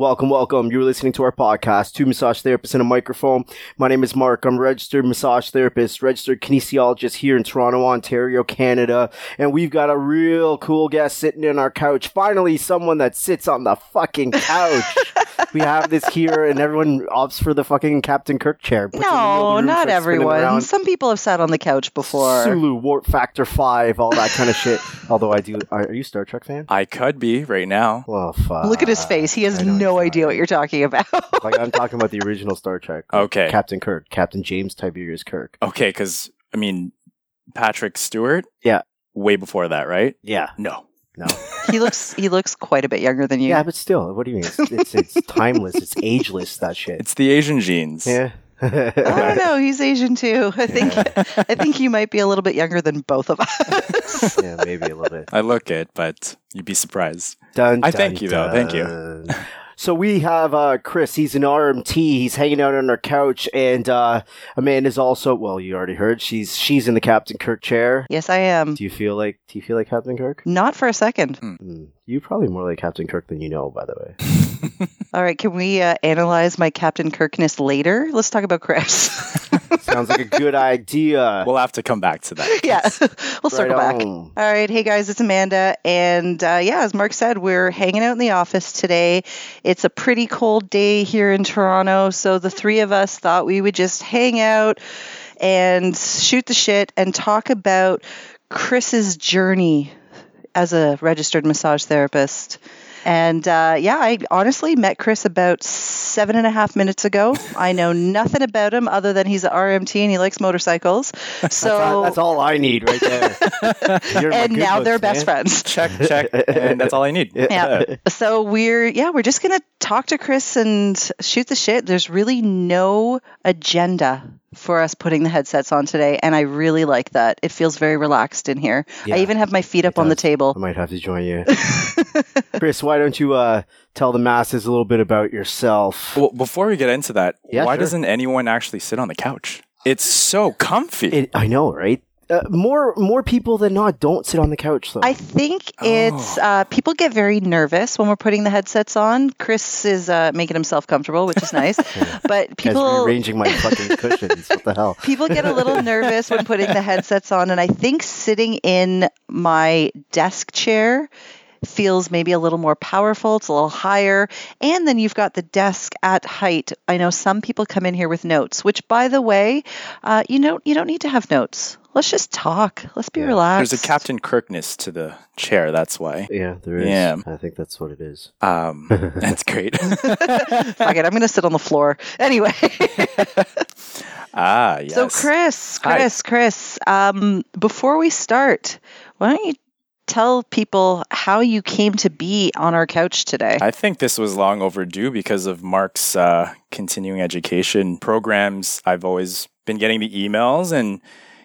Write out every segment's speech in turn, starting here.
Welcome, welcome. You're listening to our podcast, Two Massage Therapists and a Microphone. My name is Mark. I'm a registered massage therapist, registered kinesiologist here in Toronto, Ontario, Canada. And we've got a real cool guest sitting in our couch. Finally, someone that sits on the fucking couch. we have this here, and everyone opts for the fucking Captain Kirk chair. Puts it in the middle of the No, not everyone. Some people have sat on the couch before. Sulu, Warp Factor 5, all that kind of shit. Although I do. Are, are you a Star Trek fan? I could be right now. Well, fuck. Look at his face. He has I know no he's idea what you're talking about. Like I'm talking about the original Star Trek. Okay. Captain Kirk, Captain James Tiberius Kirk. Okay, because I mean, Patrick Stewart. Yeah. Way before that, right? Yeah. No. No. he looks he looks quite a bit younger than you. Yeah, but still, what do you mean? It's it's, it's timeless. It's ageless. That shit. It's the Asian genes. yeah. I don't know. He's Asian too. I think I think you might be a little bit younger than both of us. yeah, maybe a little bit. I look it, but you'd be surprised. Dun, I dun, thank you, though. Thank you. Dun. So we have uh, Chris. He's an RMT. He's hanging out on our couch, and uh, Amanda's also. Well, you already heard. She's she's in the Captain Kirk chair. yes, I am. Do you feel like Do you feel like Captain Kirk? Not for a second. Hmm. You probably more like Captain Kirk than you know. By the way. All right, can we uh, analyze my Captain Kirkness later? Let's talk about Chris. Sounds like a good idea. We'll have to come back to that. yeah, we'll circle Right back. on. All right, hey guys, it's Amanda, and uh, yeah, as Mark said, we're hanging out in the office today. It's a pretty cold day here in Toronto, so the three of us thought we would just hang out and shoot the shit and talk about Chris's journey as a registered massage therapist. And uh, yeah, I honestly met Chris about seven and a half minutes ago. I know nothing about him other than he's an RMT and he likes motorcycles. So that's all I need right there. And now books, they're best friends. Check, check, and that's all I need. Yeah. So we're yeah, we're just gonna talk to Chris and shoot the shit. There's really no agenda for us putting the headsets on today, and I really like that. It feels very relaxed in here. Yeah, I even have my feet up on the table. I might have to join you. Chris, why don't you uh, tell the masses a little bit about yourself? Well, before we get into that, Yeah, why sure. doesn't anyone actually sit on the couch? It's so comfy. It, I know, right? Uh, more more people than not don't sit on the couch though. I think it's Oh. uh, people get very nervous when we're putting the headsets on. Chris is uh, making himself comfortable, which is nice. But Guys, people rearranging my fucking cushions. What the hell? people get a little nervous when putting the headsets on and i think sitting in my desk chair feels maybe a little more powerful it's a little higher and then you've got the desk at height i know some people come in here with notes which by the way uh, you know you don't need to have notes let's just talk let's be Yeah. relaxed There's a Captain Kirkness to the chair. That's why. Yeah, there is. Yeah. I think that's what it is. Um, that's great. fuck it i'm gonna sit on the floor anyway ah, yes. So, Chris, Hi. Chris, Chris, um, before we start, why don't you tell people how you came to be on our couch today? I think this was long overdue because of Mark's uh, continuing education programs. I've always been getting the emails, and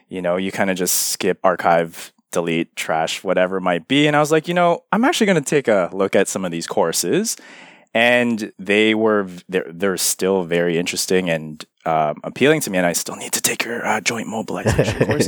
you know, you kind of just skip, archive, delete, trash, whatever it might be. And I was like, you know, I'm actually going to take a look at some of these courses, and they were they're they're still very interesting and. Um, appealing to me, and I still need to take your uh, joint mobilization course.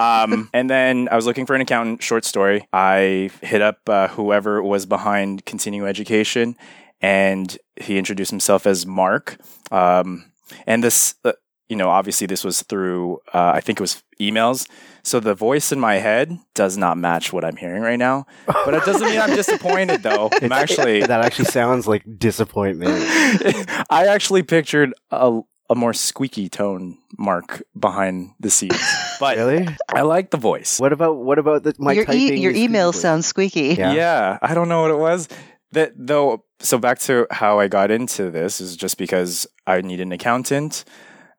Um, and then I was looking for an accountant. Short story. I hit up uh, whoever was behind continuing education, and he introduced himself as Mark. Um, and this, uh, you know, obviously this was through, uh, I think it was emails. So the voice in my head does not match what I'm hearing right now. But it doesn't mean I'm disappointed, though. I'm actually, that actually sounds like disappointment. I actually pictured a, a more squeaky tone Mark behind the scenes. But Really? I like the voice. What about what about the, my your typing? e- your email squeaky? sounds squeaky. Yeah. Yeah. I don't know what it was. That though. So back to how I got into this is just because I need an accountant,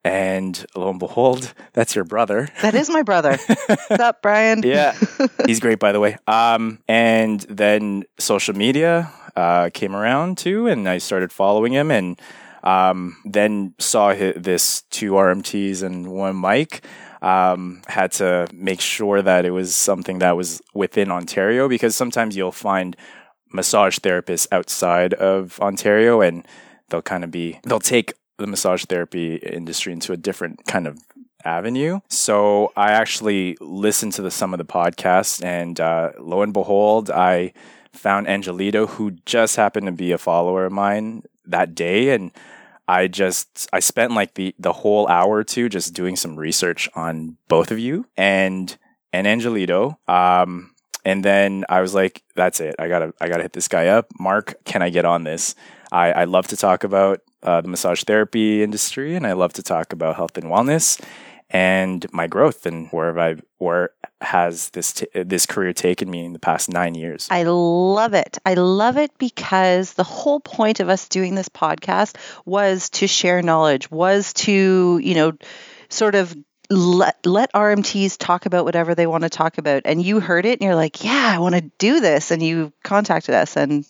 and lo and behold, that's your brother. That is my brother. What's up, Brian? Yeah, he's great, by the way. Um, and then social media uh, came around too, and I started following him, and um, then saw this two RMTs and one mic. Um, had to make sure that it was something that was within Ontario because sometimes you'll find massage therapists outside of Ontario, and they'll kind of be they'll take the massage therapy industry into a different kind of avenue. So I actually listened to the, some of the podcasts, and uh, lo and behold, I found Angelito, who just happened to be a follower of mine that day, and I just I spent like the the whole hour or two just doing some research on both of you and and Angelito. Um, and then I was like, that's it. I gotta I gotta hit this guy up. Mark, can I get on this? I, I love to talk about uh, the massage therapy industry, and I love to talk about health and wellness and my growth and where have I where has this t- this career taken me in the past nine years. I love it. I love it because the whole point of us doing this podcast was to share knowledge, was to you know sort of let let RMTs talk about whatever they want to talk about. And you heard it and you're like, yeah, I want to do this. And you contacted us and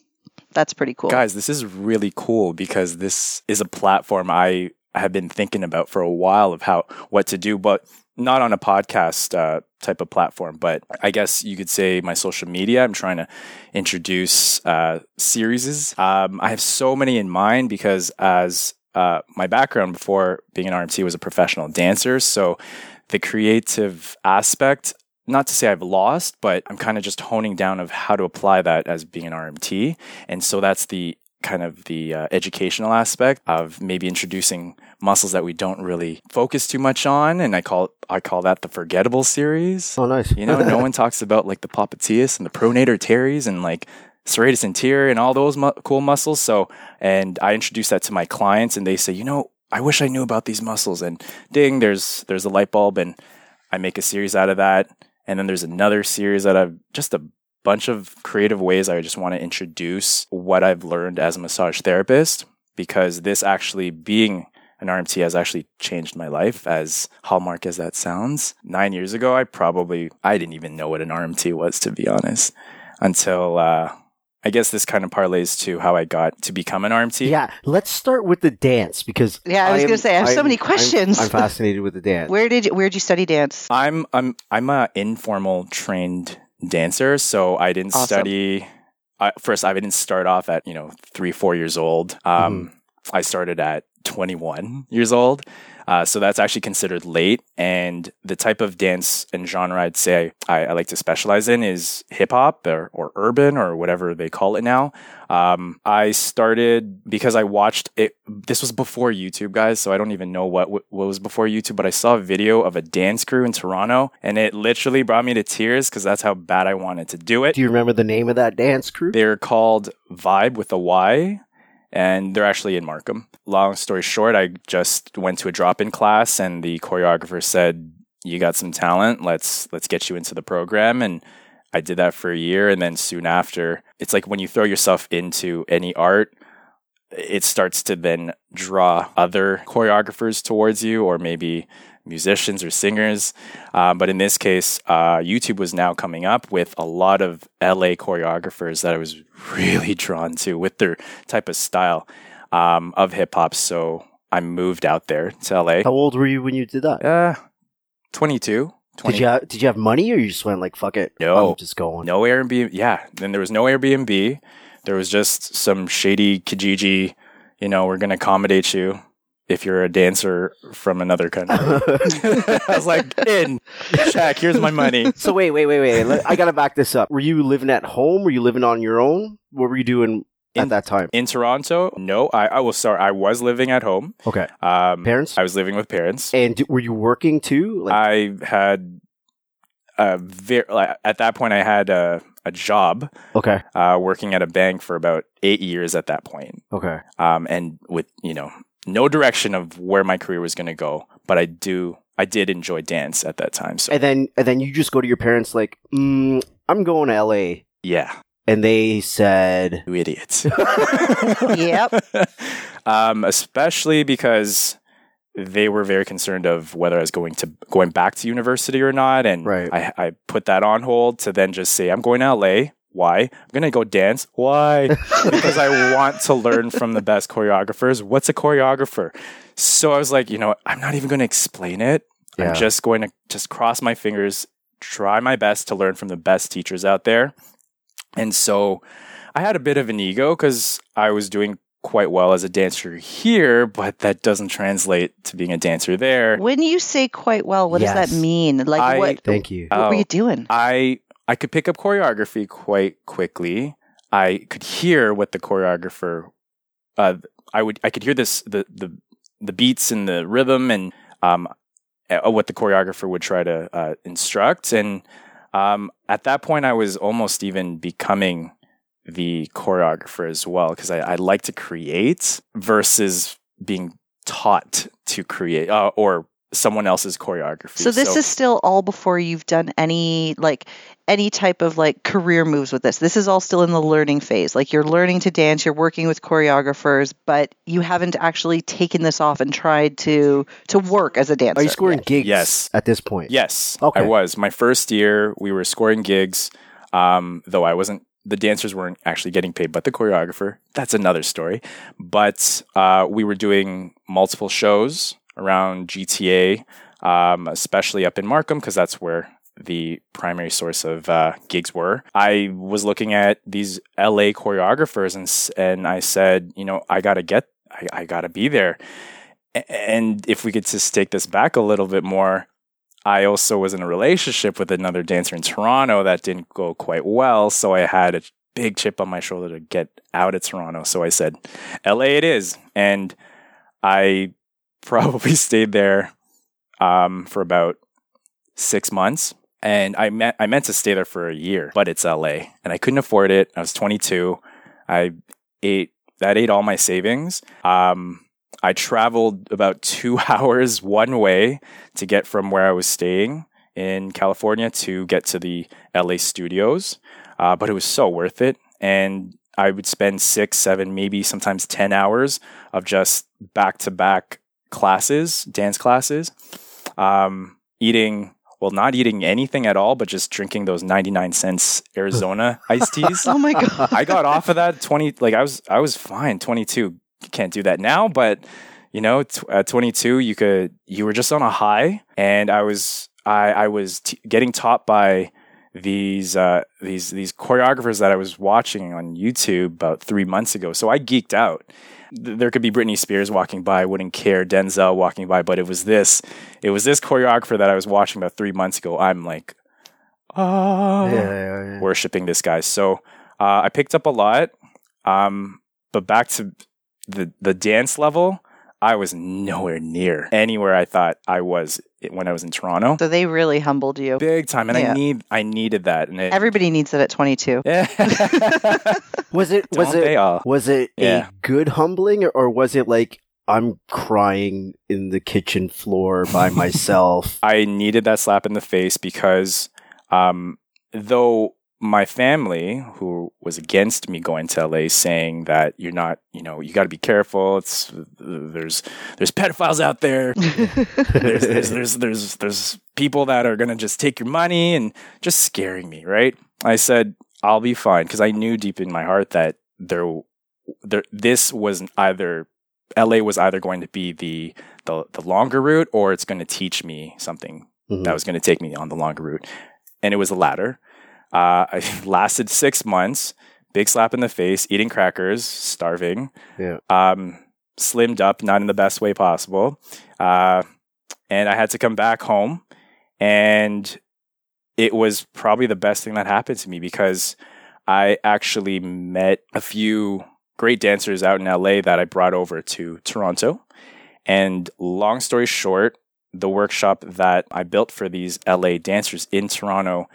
that's pretty cool. Guys, this is really cool because this is a platform I have been thinking about for a while of how what to do, but not on a podcast uh, type of platform. But I guess you could say my social media. I'm trying to introduce uh, series. Um, I have so many in mind because as uh, my background before being an RMT was a professional dancer, so the creative aspect not to say I've lost, but I'm kind of just honing down of how to apply that as being an RMT. And so that's the kind of the uh, educational aspect of maybe introducing muscles that we don't really focus too much on and i call i call that the forgettable series. Oh nice. You know no one talks about like the popliteus and the pronator teres and like serratus anterior and all those mu- cool muscles. So and i introduce that to my clients and they say you know i wish i knew about these muscles. And ding there's there's a light bulb and i make a series out of that. And then there's another series that i've just a bunch of creative ways I just want to introduce what I've learned as a massage therapist because this actually being an RMT has actually changed my life as hallmark as that sounds. 9 years ago I probably I didn't even know what an RMT was to be honest until uh I guess this kind of parlays to how I got to become an RMT. Yeah, let's start with the dance because yeah, I was going to say I have I'm, so many questions. I'm, I'm, fascinated with the dance. Where did you where did you study dance? I'm I'm I'm a informal trained dancer, so I didn't awesome. study. I, first, I didn't start off at you know three, four years old. Um, mm-hmm. I started at 21 years old. Uh, so that's actually considered late. And the type of dance and genre I'd say I, I like to specialize in is hip hop or, or urban or whatever they call it now. Um, I started because I watched it. This was before YouTube, guys. So I don't even know what, what was before YouTube, but I saw a video of a dance crew in Toronto and it literally brought me to tears because that's how bad I wanted to do it. Do you remember the name of that dance crew? They're called Vibe with a Y and they're actually in Markham. Long story short, I just went to a drop-in class, and the choreographer said, "You got some talent. Let's let's get you into the program." And I did that for a year, and then soon after, it's like when you throw yourself into any art, it starts to then draw other choreographers towards you, or maybe musicians or singers. Uh, but in this case, uh, YouTube was now coming up with a lot of LA choreographers that I was really drawn to with their type of style um, of hip hop. So I moved out there to LA. How old were you when you did that? Uh, 22. 20. Did you have, did you have money or you just went like fuck it? No, I'm just going. No Airbnb. Yeah, then there was no Airbnb. There was just some shady Kijiji. You know, we're gonna accommodate you if you're a dancer from another country. I was like, in Shaq, here's my money. So wait, wait, wait, wait. I gotta back this up. Were you living at home? Were you living on your own? What were you doing at that time? In Toronto? No, I, I was sorry. I was living at home. Okay. Um, parents? I was living with parents. And were you working too? Like- I had a very, like, at that point, I had a, a job. Okay. Uh, working at a bank for about eight years at that point. Okay. Um, and with, you know, no direction of where my career was going to go, but I do I did enjoy dance at that time. So and then and then you just go to your parents like, mm, I'm going to LA. Yeah. And they said, "You idiots." yep. Um, especially because they were very concerned of whether I was going to going back to university or not, and right. I, I put that on hold to then just say I'm going to LA. Why? I'm gonna go dance. Why? because I want to learn from the best choreographers. What's a choreographer? So I was like, you know, I'm not even gonna explain it. Yeah. I'm just going to just cross my fingers, try my best to learn from the best teachers out there. And so I had a bit of an ego because I was doing quite well as a dancer here, but that doesn't translate to being a dancer there. When you say quite well, what Yes. does that mean? Like I- what? "Thank you." What Oh. were you doing? I I could pick up choreography quite quickly. I could hear what the choreographer, uh, I would, I could hear this, the, the, the beats and the rhythm and, um, what the choreographer would try to, uh, instruct. And, um, at that point, I was almost even becoming the choreographer as well because I, I like to create versus being taught to create uh, or someone else's choreography. So this is still all before you've done any like any type of like career moves with this. This is all still in the learning phase. Like you're learning to dance, you're working with choreographers, but you haven't actually taken this off and tried to to work as a dancer. Are you scoring yet. gigs Yes. at this point? Yes, Okay. I was. My first year, we were scoring gigs, um, though I wasn't. The dancers weren't actually getting paid, but the choreographer. That's another story. But uh, we were doing multiple shows around GTA, um, especially up in Markham, because that's where the primary source of uh, gigs were. I was looking at these LA choreographers, and and I said, you know, I gotta get, I, I gotta be there. And if we could just take this back a little bit more, I also was in a relationship with another dancer in Toronto that didn't go quite well. So I had a big chip on my shoulder to get out of Toronto. So I said, LA it is. And I probably stayed there um, for about six months. And I meant, I meant to stay there for a year, but it's LA and I couldn't afford it. I was 22. I ate, that ate all my savings. Um, I traveled about two hours one way to get from where I was staying in California to get to the LA studios. Uh, but it was so worth it. And I would spend six, seven, maybe sometimes 10 hours of just back to back classes, dance classes, um, eating, well, not eating anything at all, but just drinking those 99 cents Arizona iced teas. Oh my god. I got off of that 20, like I was, I was fine. 22, can't do that now, but you know, t- at 22, you could, you were just on a high and I was, I, I was t- getting taught by these, uh, these, these choreographers that I was watching on YouTube about three months ago. So I geeked out. Th- There could be Britney Spears walking by, I wouldn't care. Denzel walking by, but it was this, it was this choreographer that I was watching about three months ago. I'm like, oh, Yeah, yeah, yeah. worshiping this guy. So uh, I picked up a lot. Um, but back to the the dance level, I was nowhere near anywhere I thought I was when I was in Toronto. So they really humbled you. Big time, and Yeah. I need I needed that. And it, Everybody needs it at 22. Was it was Don't they it all? was it Yeah. a good humbling or, or was it like I'm crying in the kitchen floor by myself? I needed that slap in the face because um, though my family, who was against me going to LA, saying that you're not, you know, you got to be careful. It's there's there's pedophiles out there. there's, there's there's there's there's people that are gonna just take your money and just scaring me. Right? I said I'll be fine because I knew deep in my heart that there, there this was either LA was either going to be the the, the longer route or it's going to teach me something Mhm. that was going to take me on the longer route. And it was the latter. Uh, I lasted six months, big slap in the face, eating crackers, starving, Yeah. um, slimmed up, not in the best way possible. Uh, and I had to come back home. And it was probably the best thing that happened to me because I actually met a few great dancers out in LA that I brought over to Toronto. And long story short, the workshop that I built for these LA dancers in Toronto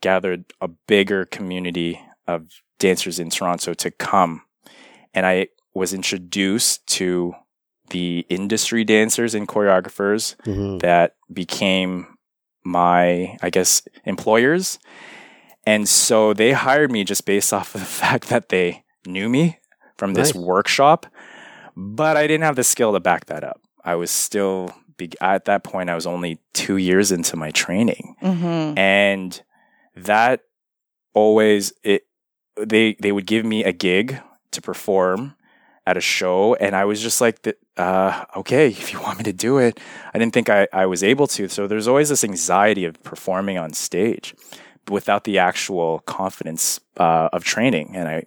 gathered a bigger community of dancers in Toronto to come. And I was introduced to the industry dancers and choreographers Mhm. that became my, I guess, employers. And so they hired me just based off of the fact that they knew me from this Nice. workshop, but I didn't have the skill to back that up. I was still, at that point, I was only two years into my training hmm and that always it they they would give me a gig to perform at a show and i was just like uh, okay if you want me to do it. I didn't think I, I was able to. So there's always this anxiety of performing on stage without the actual confidence uh, of training and i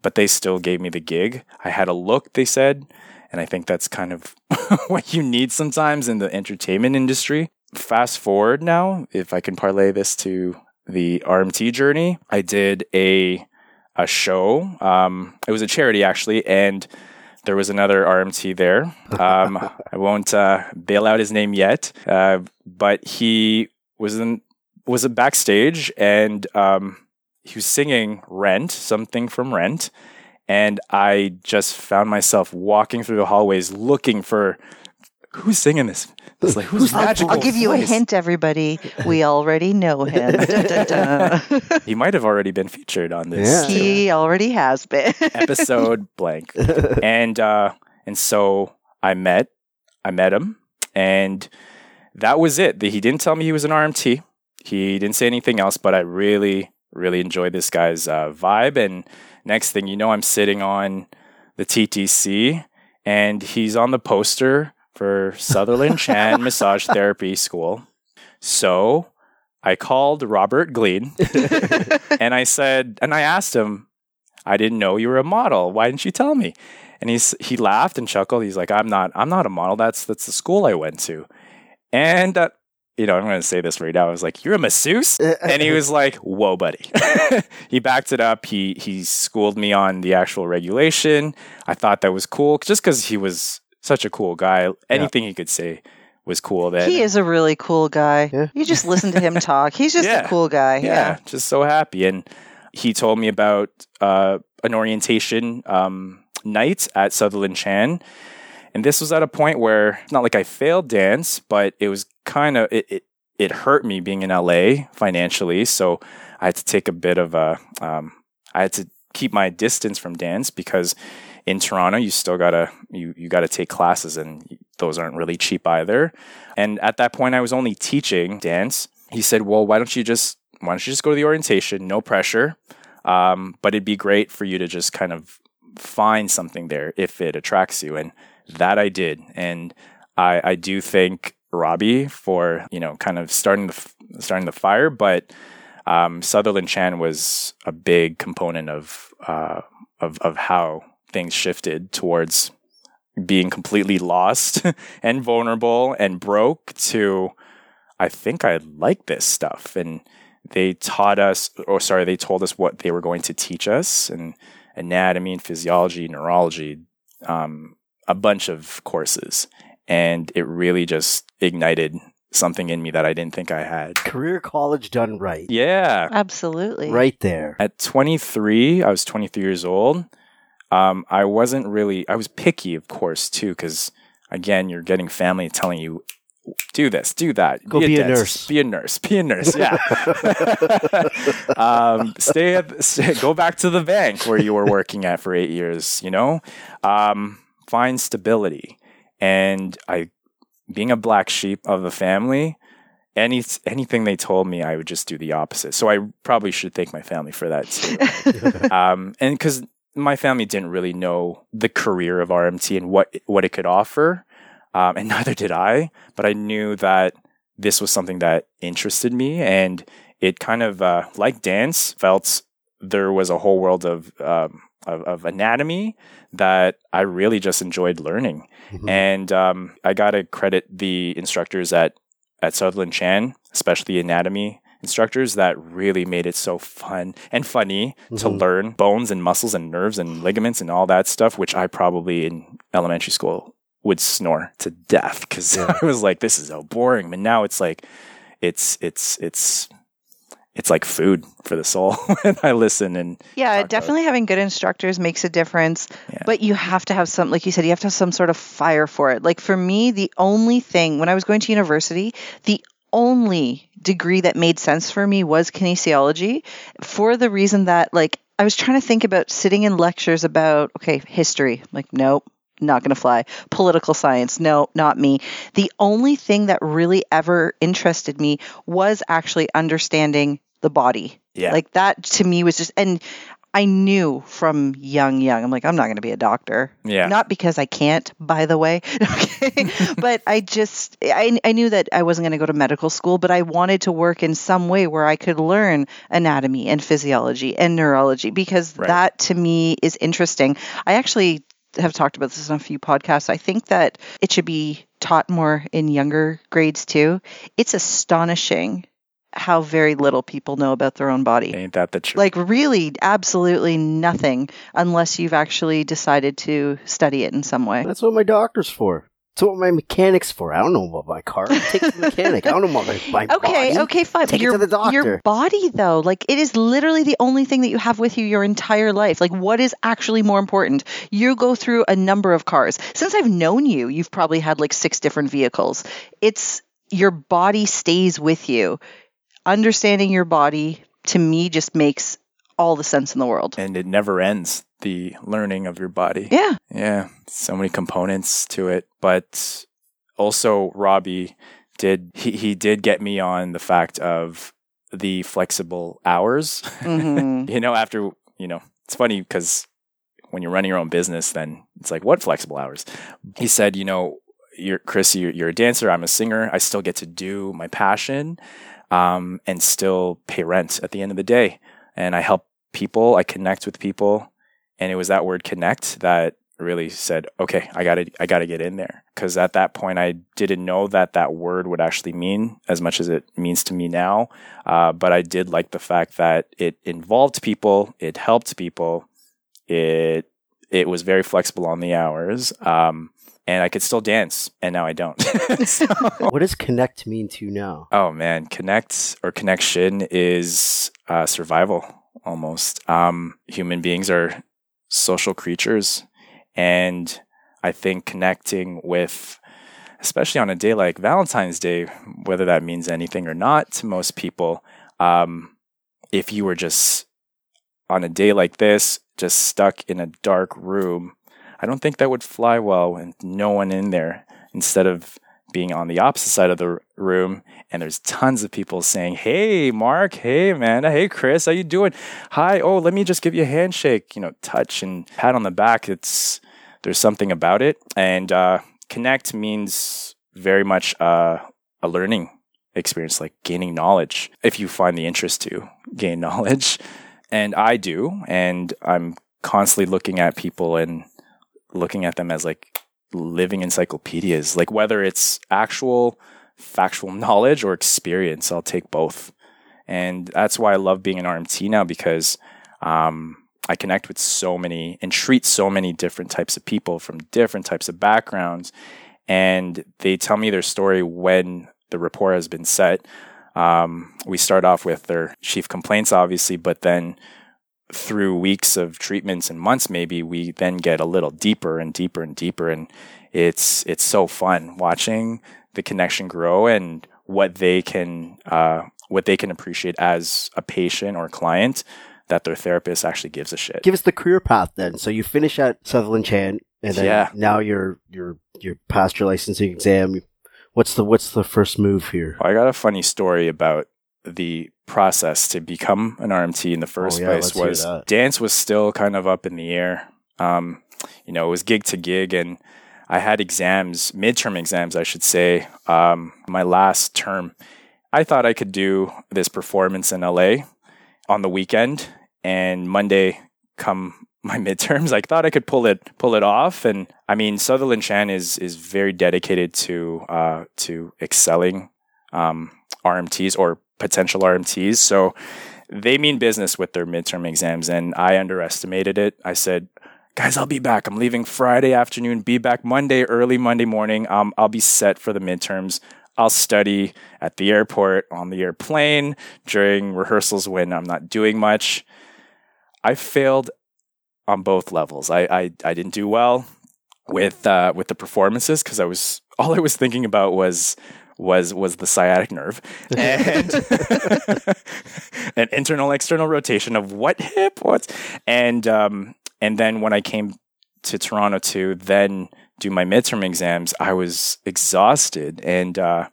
but they still gave me the gig. I had a look they said and i think that's kind of what you need sometimes in the entertainment industry. Fast forward now, if I can parlay this to the RMT journey, I did a a show. Um, it was a charity actually, and there was another RMT there. Um, I won't uh, bail out his name yet, uh, but he was in was a backstage and um, he was singing Rent, something from Rent, and I just found myself walking through the hallways looking for who's singing this. It's like who's I'll, magical I'll give you a hint, everybody. We already know him. He might have already been featured on this. Yeah. he already has been. episode blank. And uh and so I met I met him and that was it. He didn't tell me he was an RMT. He didn't say anything else, but I really really enjoyed this guy's uh, vibe and next thing you know I'm sitting on the TTC and he's on the poster for Sutherland Chan Massage Therapy School. So I called Robert Gleed and I said, and I asked him, I didn't know you were a model. Why didn't you tell me? And he's he laughed and chuckled. He's like, I'm not I'm not a model. That's that's the school I went to. And uh, you know, I'm going to say this right now. I was like, "You're a masseuse," and he was like, "Whoa, buddy." he backed it up. He he schooled me on the actual regulation. I thought that was cool, just because he was such a cool guy. Anything he could say was cool. Then he is a really cool guy. Yeah. You just listen to him talk. He's just Yeah. a cool guy. yeah, Yeah. just so happy. And he told me about uh, an orientation um, night at Sutherland Chan. And this was at a point where not like I failed dance, but it was kind of it, it it hurt me being in LA financially. So I had to take a bit of a um, I had to keep my distance from dance because in Toronto you still gotta you you gotta take classes and those aren't really cheap either. And at that point I was only teaching dance. He said, "Well, why don't you just why don't you just go to the orientation? No pressure, um, but it'd be great for you to just kind of find something there if it attracts you." And that I did, and I I do thank Robbie for you know kind of starting the starting the fire, but um, Sutherland Chan was a big component of uh, of of how things shifted towards being completely lost and vulnerable and broke to I think I like this stuff and they taught us or sorry they told us what they were going to teach us and anatomy and physiology neurology um, a bunch of courses and it really just ignited something in me that I didn't think I had Career college done right. yeah Absolutely. Right there. at 23 i was 23 years old um, i wasn't really i was picky of course too because again you're getting family telling you do this do that Go be a dentist, nurse." be a nurse be a nurse yeah um, stay at stay, go back to the bank where you were working at for eight years you know um, find stability and i being a black sheep of the family any anything they told me, I would just do the opposite. So I probably should thank my family for that too. um, and because my family didn't really know the career of RMT and what what it could offer, um, and neither did I. But I knew that this was something that interested me, and it kind of uh, like dance felt there was a whole world of, um, of of anatomy that I really just enjoyed learning. Mhm. And um, I got to credit the instructors at, at Sutherland Chan, especially anatomy instructors, that really made it so fun and funny to Mhm. learn bones and muscles and nerves and ligaments and all that stuff, which I probably in elementary school would snore to death because Yeah. I was like, this is so boring. But now it's like, it's, it's, it's, it's like food for the soul when I listen and Yeah, talk about it. definitely having good instructors makes a difference. Yeah. But you have to have some, like you said, you have to have some sort of fire for it. Like for me, the only thing when I was going to university, the only degree that made sense for me was kinesiology for the reason that, like, I was trying to think about sitting in lectures about, okay, history. Like, nope, not going to fly. Political science, no, not me. The only thing that really ever interested me was actually understanding the body. yeah, Like that to me was just, and I knew from young, young, I'm like, I'm not going to be a doctor. yeah, Not because I can't, by the way. Okay. but I just, I, I knew that I wasn't going to go to medical school, but I wanted to work in some way where I could learn anatomy and physiology and neurology because Right. that to me is interesting. I actually have talked about this on a few podcasts. I think that it should be taught more in younger grades too. It's astonishing how very little people know about their own body. Ain't that the truth? Like, really, absolutely nothing unless you've actually decided to study it in some way. That's what my doctor's for. That's what my mechanic's for. I don't know about my car. Take the mechanic. I don't know about my, my Okay, body. okay, fine. Take it to the doctor. your body, though, like it is literally the only thing that you have with you your entire life. Like, what is actually more important? You go through a number of cars. Since I've known you, you've probably had like six different vehicles. It's your body stays with you. Understanding your body to me just makes all the sense in the world. and it never ends. The learning of your body. Yeah. Yeah, so many components to it. But also, Robbie did he, he did get me on the fact of the flexible hours. Mhm. you know, after you know, it's funny because when you're running your own business, then it's like, what flexible hours? He said, you know, you're Chris, you're, you're a dancer. I'm a singer. I still get to do my passion, um, and still pay rent at the end of the day. And I help people. I connect with people, and it was that word connect that really said, okay, I gotta, I gotta get in there. Cause at that point, I didn't know that that word would actually mean as much as it means to me now. Uh, but I did like the fact that it involved people, it helped people, it, it was very flexible on the hours. Um, and I could still dance, and now I don't. So- What does connect mean to you now? Oh man, connect or connection is uh, survival almost. Um, human beings are social creatures, and I think connecting with, especially on a day like Valentine's Day, whether that means anything or not to most people, um, if you were just on a day like this, just stuck in a dark room, I don't think that would fly well with no one in there. Instead of being on the opposite side of the room and there's tons of people saying hey mark hey amanda hey chris how you doing? Hi oh let me just give you a handshake you know touch and pat on the back. It's there's something about it. And uh, connect means very much uh, a learning experience like gaining knowledge if you find the interest to gain knowledge. And i do and i'm constantly looking at people and looking at them as like living encyclopedias, like whether it's actual factual knowledge or experience, I'll take both. And that's why I love being an RMT now because um, I connect with so many and treat so many different types of people from different types of backgrounds. And they tell me their story when the rapport has been set. Um, we start off with their chief complaints, obviously, but then through weeks of treatments and months maybe we then get a little deeper and deeper and deeper and it's it's so fun watching the connection grow and what they can uh, what they can appreciate as a patient or client that their therapist actually gives a shit Give us the career path then. So you finish at Sutherland Chan, and then Yeah. now you're you're you're past your licensing exam. What's the what's the first move here? I got a funny story about the process to become an RMT in the first yeah, place was dance was still kind of up in the air. Um, you know, it was gig to gig and I had exams, midterm exams, I should say, um, my last term. I thought I could do this performance in LA on the weekend and Monday come my midterms. I thought I could pull it pull it off. And I mean Sutherland Chan is is very dedicated to uh, to excelling um, RMTs or potential RMTs. So they mean business with their midterm exams, and I underestimated it. I said, "Guys, I'll be back. I'm leaving Friday afternoon. Be back Monday early Monday morning. Um, I'll be set for the midterms." I'll study at the airport, on the airplane, during rehearsals when I'm not doing much. I failed on both levels. I I, I didn't do well with uh, with the performances because I was all I was thinking about was was was the sciatic nerve. And an internal external rotation of what hip what? And um and then when I came to Toronto to then do my midterm exams I was exhausted. And uh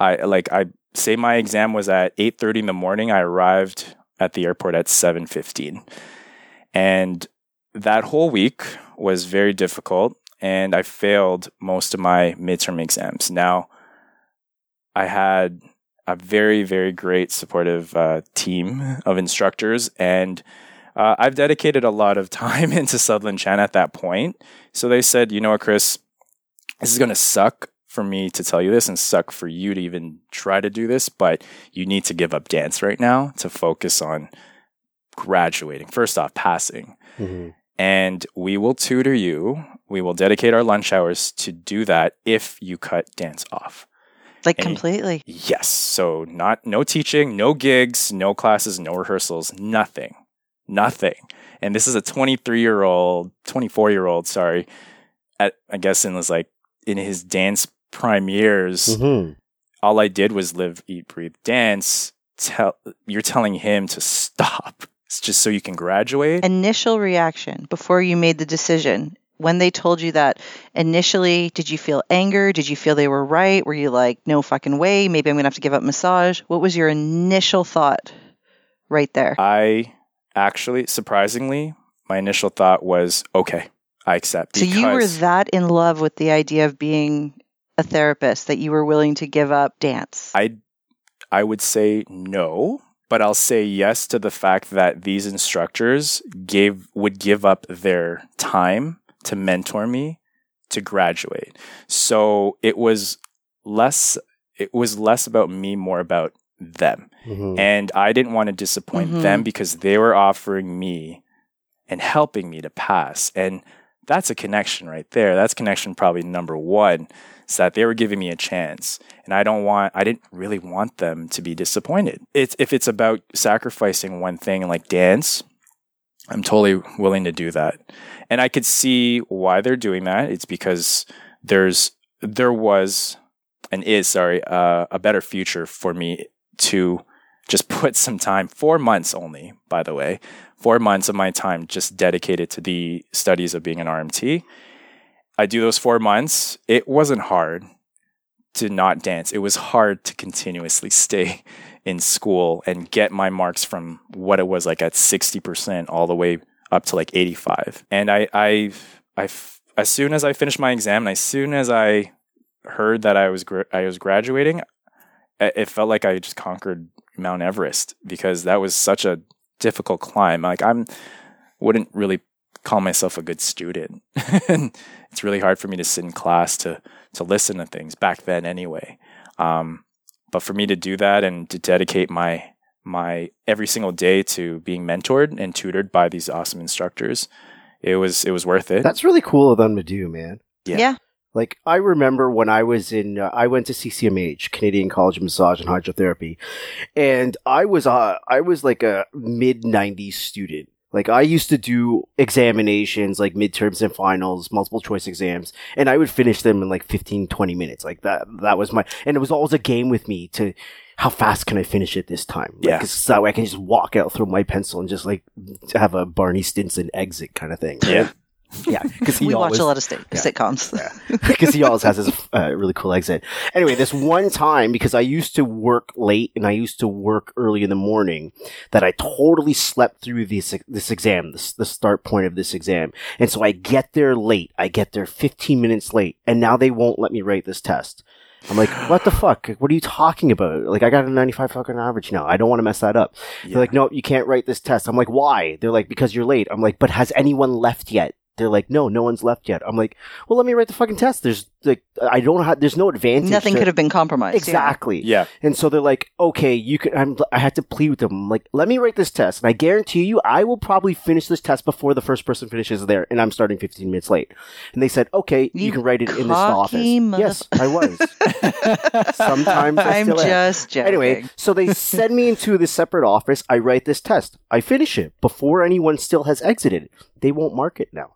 I like I say my exam was at 8:30 in the morning I arrived at the airport at 7:15 and that whole week was very difficult and I failed most of my midterm exams. Now, I had a very, very great supportive uh, team of instructors, and uh, I've dedicated a lot of time into Sutherland Chan at that point. So they said, you know what, Chris, this is going to suck for me to tell you this and suck for you to even try to do this, but you need to give up dance right now to focus on graduating. First off, passing. Mhm. And we will tutor you. We will dedicate our lunch hours to do that if you cut dance off. Like Any- completely. Yes. So not no teaching, no gigs, no classes, no rehearsals, nothing. Nothing. And this is a 23 year old, 24 year old, sorry, at I guess in was like in his dance prime years. Mhm. All I did was live, eat, breathe, dance. Tell you're telling him to stop. It's just so you can graduate. Initial reaction before you made the decision. When they told you that initially, did you feel anger? Did you feel they were right? Were you like, no fucking way? Maybe I'm going to have to give up massage? What was your initial thought right there? I actually, surprisingly, my initial thought was, okay, I accept. So you were that in love with the idea of being a therapist that you were willing to give up dance. I I would say no, but I'll say yes to the fact that these instructors gave would give up their time to mentor me to graduate. So it was less it was less about me, more about them. Mhm. And I didn't want to disappoint Mhm. them because they were offering me and helping me to pass. And that's a connection right there. That's connection probably number one. Is that they were giving me a chance. And I don't want I didn't really want them to be disappointed. It's if it's about sacrificing one thing like dance, I'm totally willing to do that. And I could see why they're doing that. It's because there's there was and is sorry uh, a better future for me to just put some time four months only by the way four months of my time just dedicated to the studies of being an rmt i do those four months it wasn't hard to not dance it was hard to continuously stay in school and get my marks from what it was like at 60% all the way up to like 85 and I, I, I, as soon as i finished my exam and as soon as i heard that i was gra- i was graduating it felt like i just conquered mount everest because that was such a difficult climb. Like i'm wouldn't really call myself a good student. It's really hard for me to sit in class to to listen to things back then anyway. Um, but for me to do that and to dedicate my my every single day to being mentored and tutored by these awesome instructors it was it was worth it That's really cool of them to do, man. Yeah. yeah. Like I remember when I was in, uh, I went to CCMH, Canadian College of Massage and Hydrotherapy, and I was, uh, I was like a mid '90s student. Like I used to do examinations, like midterms and finals, multiple choice exams, and I would finish them in like 15, 20 minutes. Like that, that was my, and it was always a game with me to, how fast can I finish it this time? Like, Yeah. 'cause so that way I can just walk out, throw my pencil, and just like have a Barney Stinson exit kind of thing. right? Yeah. Yeah, because We watch a lot of st- yeah. sitcoms. because he always has this uh, really cool exit. Anyway, this one time, because I used to work late and I used to work early in the morning, that I totally slept through this this exam, this, the start point of this exam, and so I get there late. I get there 15 minutes late, and now they won't let me write this test. I'm like, what the fuck? What are you talking about? Like, I got a 95 fucking average now. I don't want to mess that up. They're like, no, you can't write this test. I'm like, why? They're like, because you're late. I'm like, but has anyone left yet? They're like, no, no one's left yet. I'm like, well, let me write the fucking test. There's like, I don't have, there's no advantage. Nothing to- could have been compromised. Exactly. yeah And so they're like, okay, you can, I'm, I had to plead with them. I'm like, let me write this test. And I guarantee you, I will probably finish this test before the first person finishes there. And I'm starting 15 minutes late. And they said, okay, you, You can write it in this office. cocky motherf- Yes, I was. Sometimes I I'm still am. just joking. Anyway, so they send me into this separate office. I write this test. I finish it before anyone still has exited. They won't mark it now.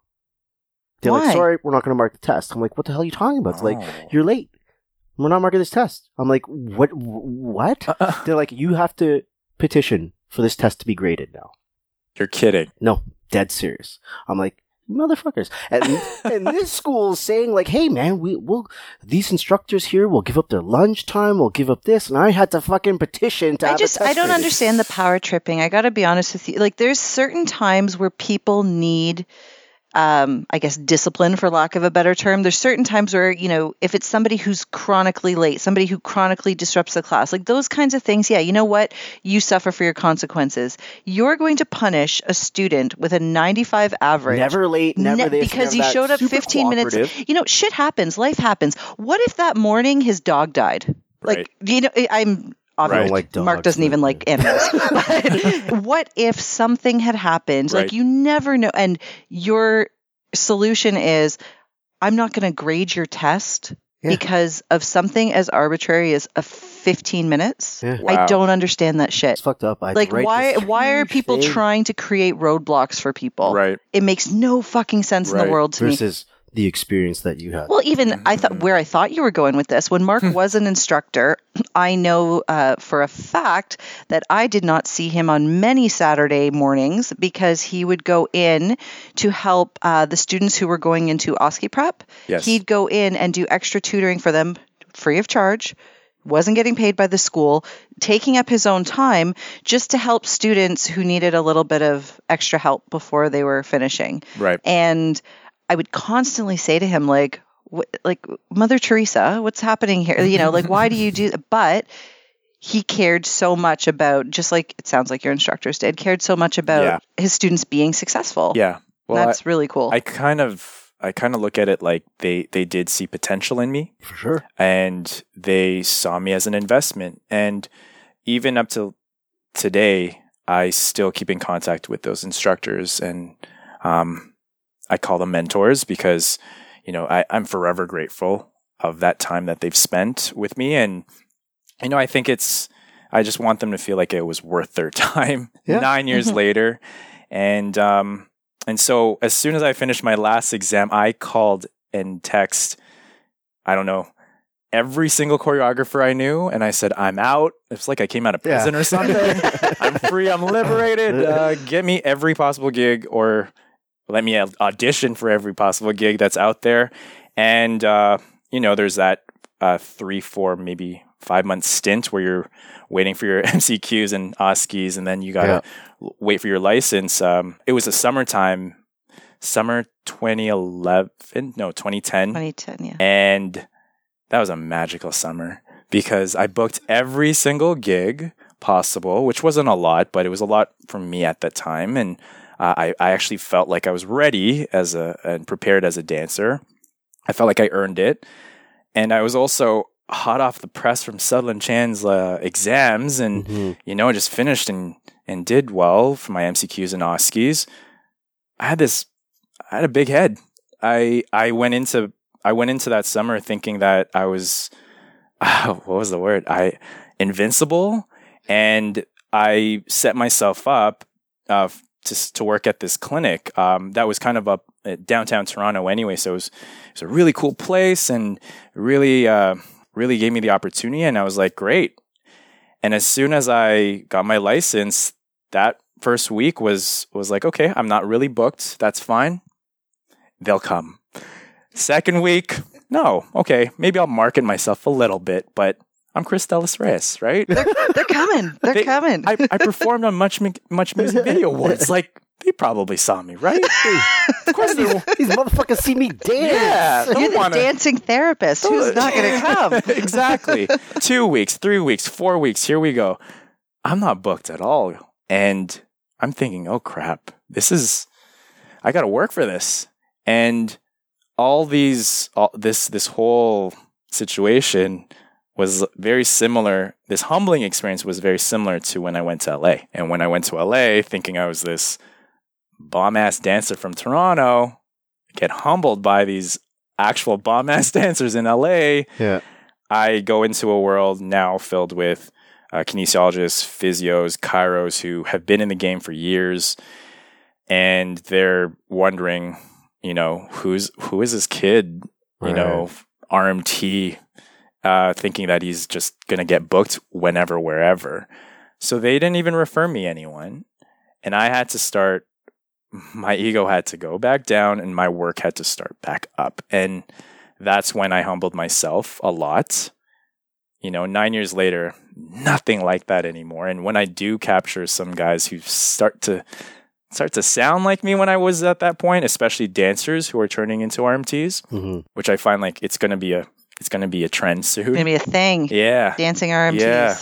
They're Why? like, sorry, we're not going to mark the test. I'm like, what the hell are you talking about? It's like, Oh. you're late. We're not marking this test. I'm like, what? What? Uh-uh. They're like, you have to petition for this test to be graded now. you're kidding No, dead serious. I'm like, motherfuckers. And, and this school is saying like, hey man, we will these instructors here will give up their lunch time, will give up this, and I had to fucking petition to I have a just test I don't graded. understand the power tripping. I got to be honest with you. Like there's certain times where people need um, I guess, discipline, for lack of a better term. There's certain times where, you know, if it's somebody who's chronically late, somebody who chronically disrupts the class, like those kinds of things, yeah, you know what? You suffer for your consequences. You're going to punish a student with a 95 average. Never late, never Ne- this, because never he showed up 15 minutes. You know, shit happens, life happens. What if that morning his dog died? Right. Like, you know, I'm I don't Right. like dogs. Mark doesn't even like animals. but what if something had happened? Like you never know. And your solution is, I'm not going to grade your test Yeah. because of something as arbitrary as a 15 minutes. Yeah. I Wow. don't understand that shit. It's fucked up. I Like why why are people thing trying to create roadblocks for people? Right. It makes no fucking sense in the world to me. Versus the experience that you had? Well, even I thought where I thought you were going with this. When Mark was an instructor, I know uh, for a fact that I did not see him on many Saturday mornings because he would go in to help uh, the students who were going into OSCE prep. Yes. He'd go in and do extra tutoring for them free of charge. Wasn't getting paid by the school, taking up his own time just to help students who needed a little bit of extra help before they were finishing Right. and I would constantly say to him like like Mother Teresa, what's happening here? You know, like why do you do but he cared so much about just like it sounds like your instructors did, cared so much about Yeah. his students being successful. Yeah. Well, That's really cool. I, I kind of I kind of look at it like they they did see potential in me For sure. and they saw me as an investment and even up to today I still keep in contact with those instructors and um, I call them mentors because you know I, I'm forever grateful of that time that they've spent with me. And you know I think it's I just want them to feel like it was worth their time Yeah. nine years Mhm. later. And um and so as soon as I finished my last exam I called and text I don't know every single choreographer I knew. And I said I'm out. It's like I came out of Yeah. prison or something. I'm free. I'm liberated. Uh, get me every possible gig or let me audition for every possible gig that's out there and uh you know there's that uh three four maybe five month stint where you're waiting for your MCQs and OSCEs and then you gotta l- wait for your license um it was a summertime summer 2011 no 2010 2010, yeah. and that was a magical summer because I booked every single gig possible, which wasn't a lot, but it was a lot for me at that time. And uh, I, I actually felt like I was ready as a and prepared as a dancer. I felt like I earned it. And I was also hot off the press from Sutherland Chan's uh, exams and Mhm. you know, I just finished and and did well for my MCQs and OSCEs. I had this, I had a big head. I I went into I went into that summer thinking that I was, what was the word? I invincible, and I set myself up uh, to to work at this clinic um, that was kind of up at downtown Toronto anyway. So it was it was a really cool place and really uh, really gave me the opportunity, and I was like, great. And as soon as I got my license, that first week was was like, okay, I'm not really booked. That's fine. They'll come. Second week, no, okay, maybe I'll market myself a little bit, but I'm Chris Delis Reyes, right? They're coming. They're They- coming. I, I performed on Much Mu- Much Music Video Awards. Like they probably saw me, right? Of course, these, these motherfuckers see me dance. Yeah. You're the wanna- dancing therapist. Who's not going to come? exactly. Two weeks, three weeks, four weeks. Here we go. I'm not booked at all, and I'm thinking, oh crap, this is. I got to work for this, and all these, all, this, this whole situation was very similar. This humbling experience was very similar to when I went to LA, and when I went to LA, thinking I was this bomb ass dancer from Toronto, get humbled by these actual bomb ass dancers in LA. Yeah. I go into a world now filled with uh, kinesiologists, physios, chiros who have been in the game for years, and they're wondering, you know, who's who is this kid? You know, RMT, uh, thinking that he's just gonna get booked whenever, wherever. So they didn't even refer me anyone, and I had to start. My ego had to go back down, and my work had to start back up, and that's when I humbled myself a lot. You know, nine years later, nothing like that anymore. And when I do capture some guys who start to start to sound like me when I was at that point, especially dancers who are turning into RMTs, hmm which I find like it's gonna be a it's gonna be a trend soon. It's going to be a thing. Yeah. Dancing RMTs. Yeah.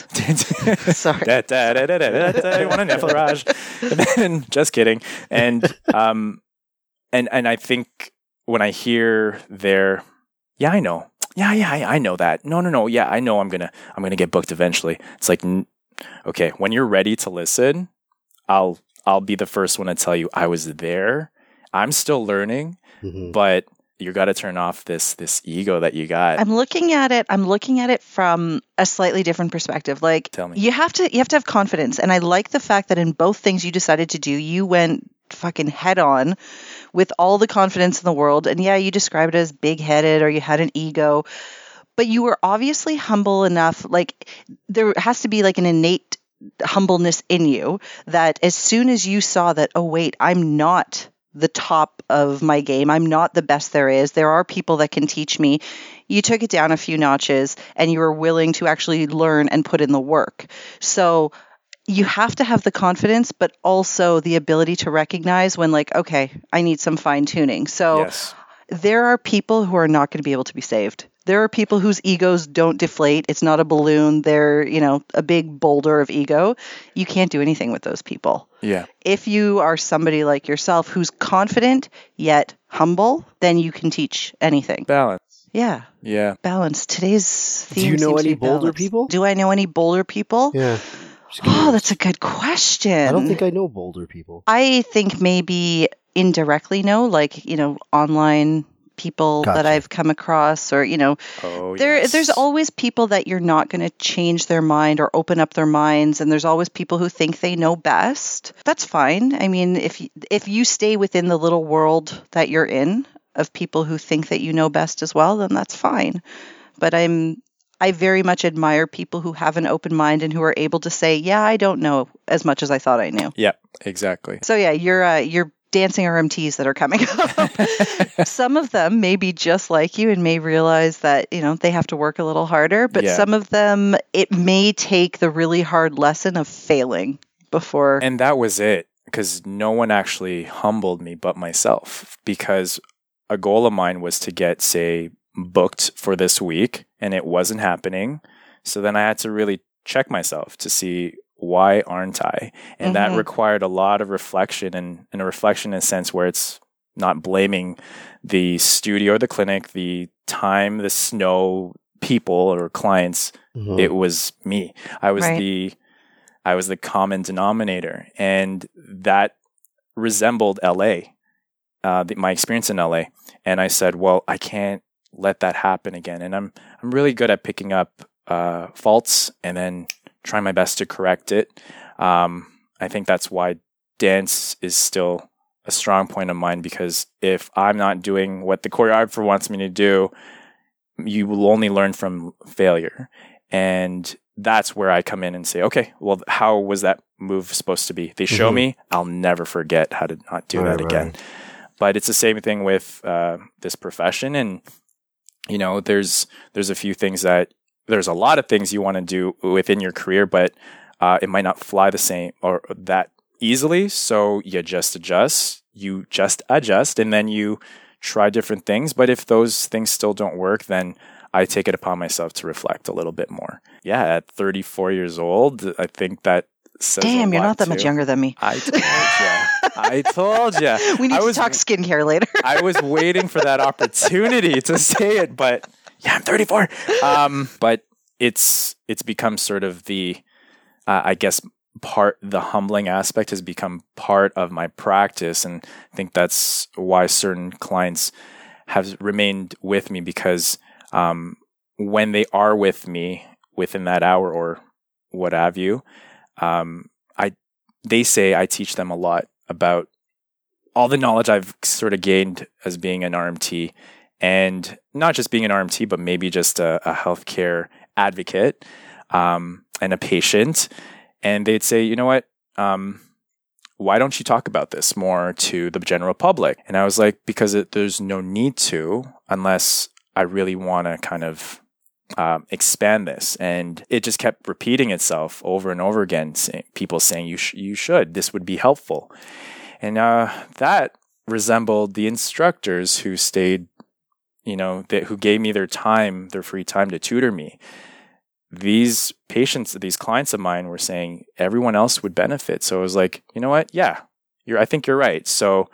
Sorry. da, da, da, da, da, da, da, you want a Neflarage? And just kidding. And um, and and I think when I hear their, yeah, I know, yeah, yeah, I, I know that. No, no, no, yeah, I know. I'm gonna I'm gonna get booked eventually. It's like, n- okay, when you're ready to listen, I'll I'll be the first one to tell you I was there. I'm still learning, hmm but you got to turn off this this ego that you got. I'm looking at it. I'm looking at it from a slightly different perspective. Like Tell me. you have to you have to have confidence, and I like the fact that in both things you decided to do, you went fucking head on with all the confidence in the world. And yeah, you described it as big headed or you had an ego, but you were obviously humble enough. Like there has to be like an innate humbleness in you that as soon as you saw that, oh wait, I'm not the top of my game. I'm not the best there is. There are people that can teach me. You took it down a few notches and you were willing to actually learn and put in the work. So you have to have the confidence, but also the ability to recognize when, like, okay, I need some fine tuning. So yes. there are people who are not going to be able to be saved. There are people whose egos don't deflate. It's not a balloon. They're, you know, a big boulder of ego. You can't do anything with those people. Yeah. If you are somebody like yourself who's confident yet humble, then you can teach anything. Balance. Yeah, Yeah. balance. Today's theme. Do you know seems any be Boulder people? Do I know any Boulder people? Yeah. Oh, that's a good question. I don't think I know Boulder people. I think maybe indirectly no, like, you know, online people that I've come across or, you know, Oh, there yes. there's always people that you're not going to change their mind or open up their minds and there's always people who think they know best. That's fine. I mean, if you, if you stay within the little world that you're in of people who think that you know best as well, then that's fine. But I'm I very much admire people who have an open mind and who are able to say, "Yeah, I don't know as much as I thought I knew." Yeah, exactly. So yeah, you're uh, you're dancing RMTs that are coming up. some of them may be just like you and may realize that you know they have to work a little harder, but Yeah. some of them it may take the really hard lesson of failing before. And that was it because no one actually humbled me but myself because a goal of mine was to get, say, booked for this week and it wasn't happening. So then I had to really check myself to see why aren't I? And that Mhm. required a lot of reflection and, and a reflection in a sense where it's not blaming the studio or the clinic, the time, the snow, people or clients Mhm. it was me. I was Right. the I was the common denominator, and that resembled LA, uh, the, my experience in LA. And I said, well, I can't let that happen again. And I'm I'm really good at picking up uh, faults and then trying my best to correct it. Um, I think that's why dance is still a strong point of mine because if I'm not doing what the choreographer wants me to do, you will only learn from failure. And that's where I come in and say, okay, well, how was that move supposed to be? They show Mhm. me, I'll never forget how to not do Right, that again. right. But it's the same thing with uh, this profession, and you know, there's there's a few things that there's a lot of things you want to do within your career, but uh, it might not fly the same or that easily. So you just adjust, you just adjust, and then you try different things. But if those things still don't work, then I take it upon myself to reflect a little bit more. Yeah, at 34 years old, I think that says Damn, you're not that much younger than me. I told you. I told you. We need to talk skincare later. I was waiting for that opportunity to say it, but yeah, I'm 34. Um, but it's it's become sort of the, uh, I guess, part the humbling aspect has become part of my practice, and I think that's why certain clients have remained with me because um, when they are with me within that hour or what have you, um, I they say I teach them a lot about all the knowledge I've sort of gained as being an RMT, and not just being an RMT, but maybe just a, a healthcare advocate um, and a patient. And they'd say, you know what? Um, why don't you talk about this more to the general public? And I was like, because it, there's no need to unless I really want to kind of um, expand this. And it just kept repeating itself over and over again. Saying, people saying you sh- you should. This would be helpful. And uh, that resembled the instructors who stayed, you know, that, who gave me their time, their free time to tutor me. These patients, these clients of mine were saying everyone else would benefit. So I was like, you know what? Yeah, you're, I think you're right. So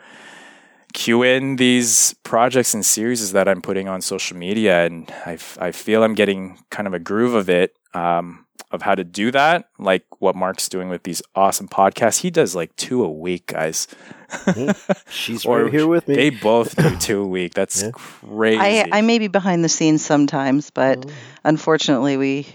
cue in these projects and series that I'm putting on social media, and I, I feel I'm getting kind of a groove of it. Um, of how to do that, like what Mark's doing with these awesome podcasts. He does like two a week, guys. She's right here with me. They both do two a week. That's yeah. crazy. I, I may be behind the scenes sometimes, but oh. unfortunately, we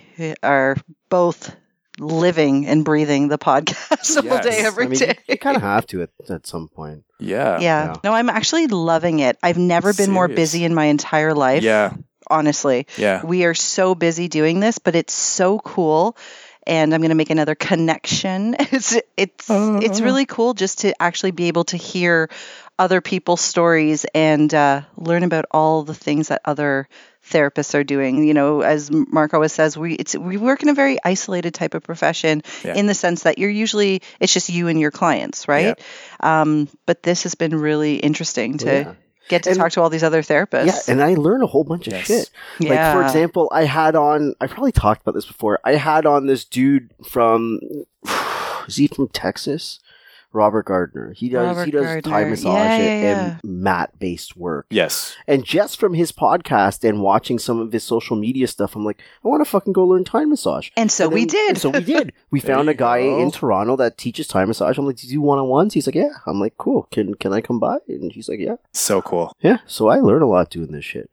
are both living and breathing the podcast all yes. day, every I mean, day. You, kind of have to at, at some point. Yeah. yeah. yeah. No, I'm actually loving it. I've never been Serious. more busy in my entire life. Yeah honestly. Yeah. We are so busy doing this, but it's so cool. And I'm going to make another connection. It's it's uh, it's really cool just to actually be able to hear other people's stories and uh, learn about all the things that other therapists are doing. You know, as Mark always says, we it's we work in a very isolated type of profession yeah. in the sense that you're usually it's just you and your clients, right? Yeah. Um, but this has been really interesting to yeah get to and, talk to all these other therapists. Yeah, and I learn a whole bunch of yes. shit. Like yeah. for example, I had on I probably talked about this before. I had on this dude from is he from Texas? Robert Gardner. He does Robert he does Gardner. Thai massage yeah, yeah, yeah. and mat based work. Yes. And just from his podcast and watching some of his social media stuff, I'm like, I want to fucking go learn Thai massage. And so and then, we did. so we did. We found a guy go. in Toronto that teaches Thai massage. I'm like, do you do one on ones? He's like, yeah. I'm like, cool. Can can I come by? And he's like, yeah. So cool. Yeah. So I learn a lot doing this shit.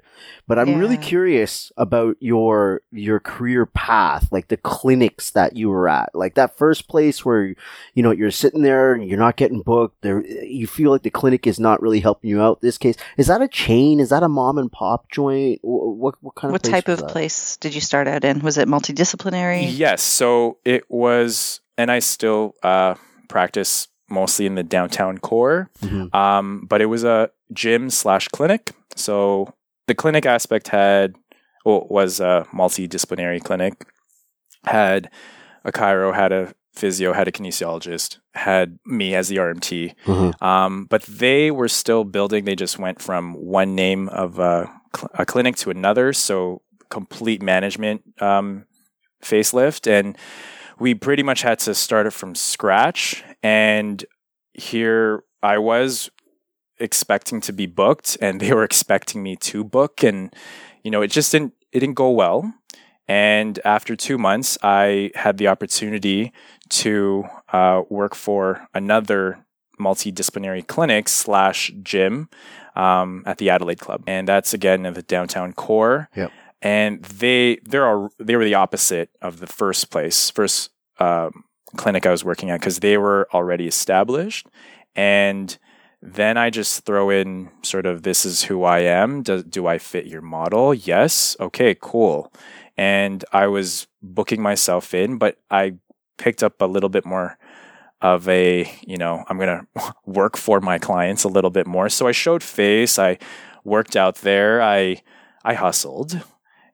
But I'm really curious about your your career path, like the clinics that you were at, like that first place where you know you're sitting there you're not getting booked. There, you feel like the clinic is not really helping you out. This case is that a chain? Is that a mom and pop joint? What what kind of what type of that? place did you start out in? Was it multidisciplinary? Yes, so it was, and I still uh, practice mostly in the downtown core, mm-hmm. um, but it was a gym slash clinic. So the clinic aspect had well, was a multidisciplinary clinic. Had a chiro, had a physio, had a kinesiologist, had me as the RMT. Mm-hmm. Um, but they were still building. They just went from one name of a, cl- a clinic to another. So complete management um, facelift. And we pretty much had to start it from scratch. And here I was expecting to be booked and they were expecting me to book. And, you know, it just didn't, it didn't go well. And after two months, I had the opportunity to uh, work for another multidisciplinary clinic slash gym um, at the Adelaide Club, and that's again in the downtown core. Yep. And they they are they were the opposite of the first place, first um, clinic I was working at because they were already established, and then I just throw in sort of this is who I am. Do, do I fit your model? Yes. Okay, cool and I was booking myself in, but I picked up a little bit more of a, you know, I'm going to work for my clients a little bit more. So I showed face, I worked out there, I I hustled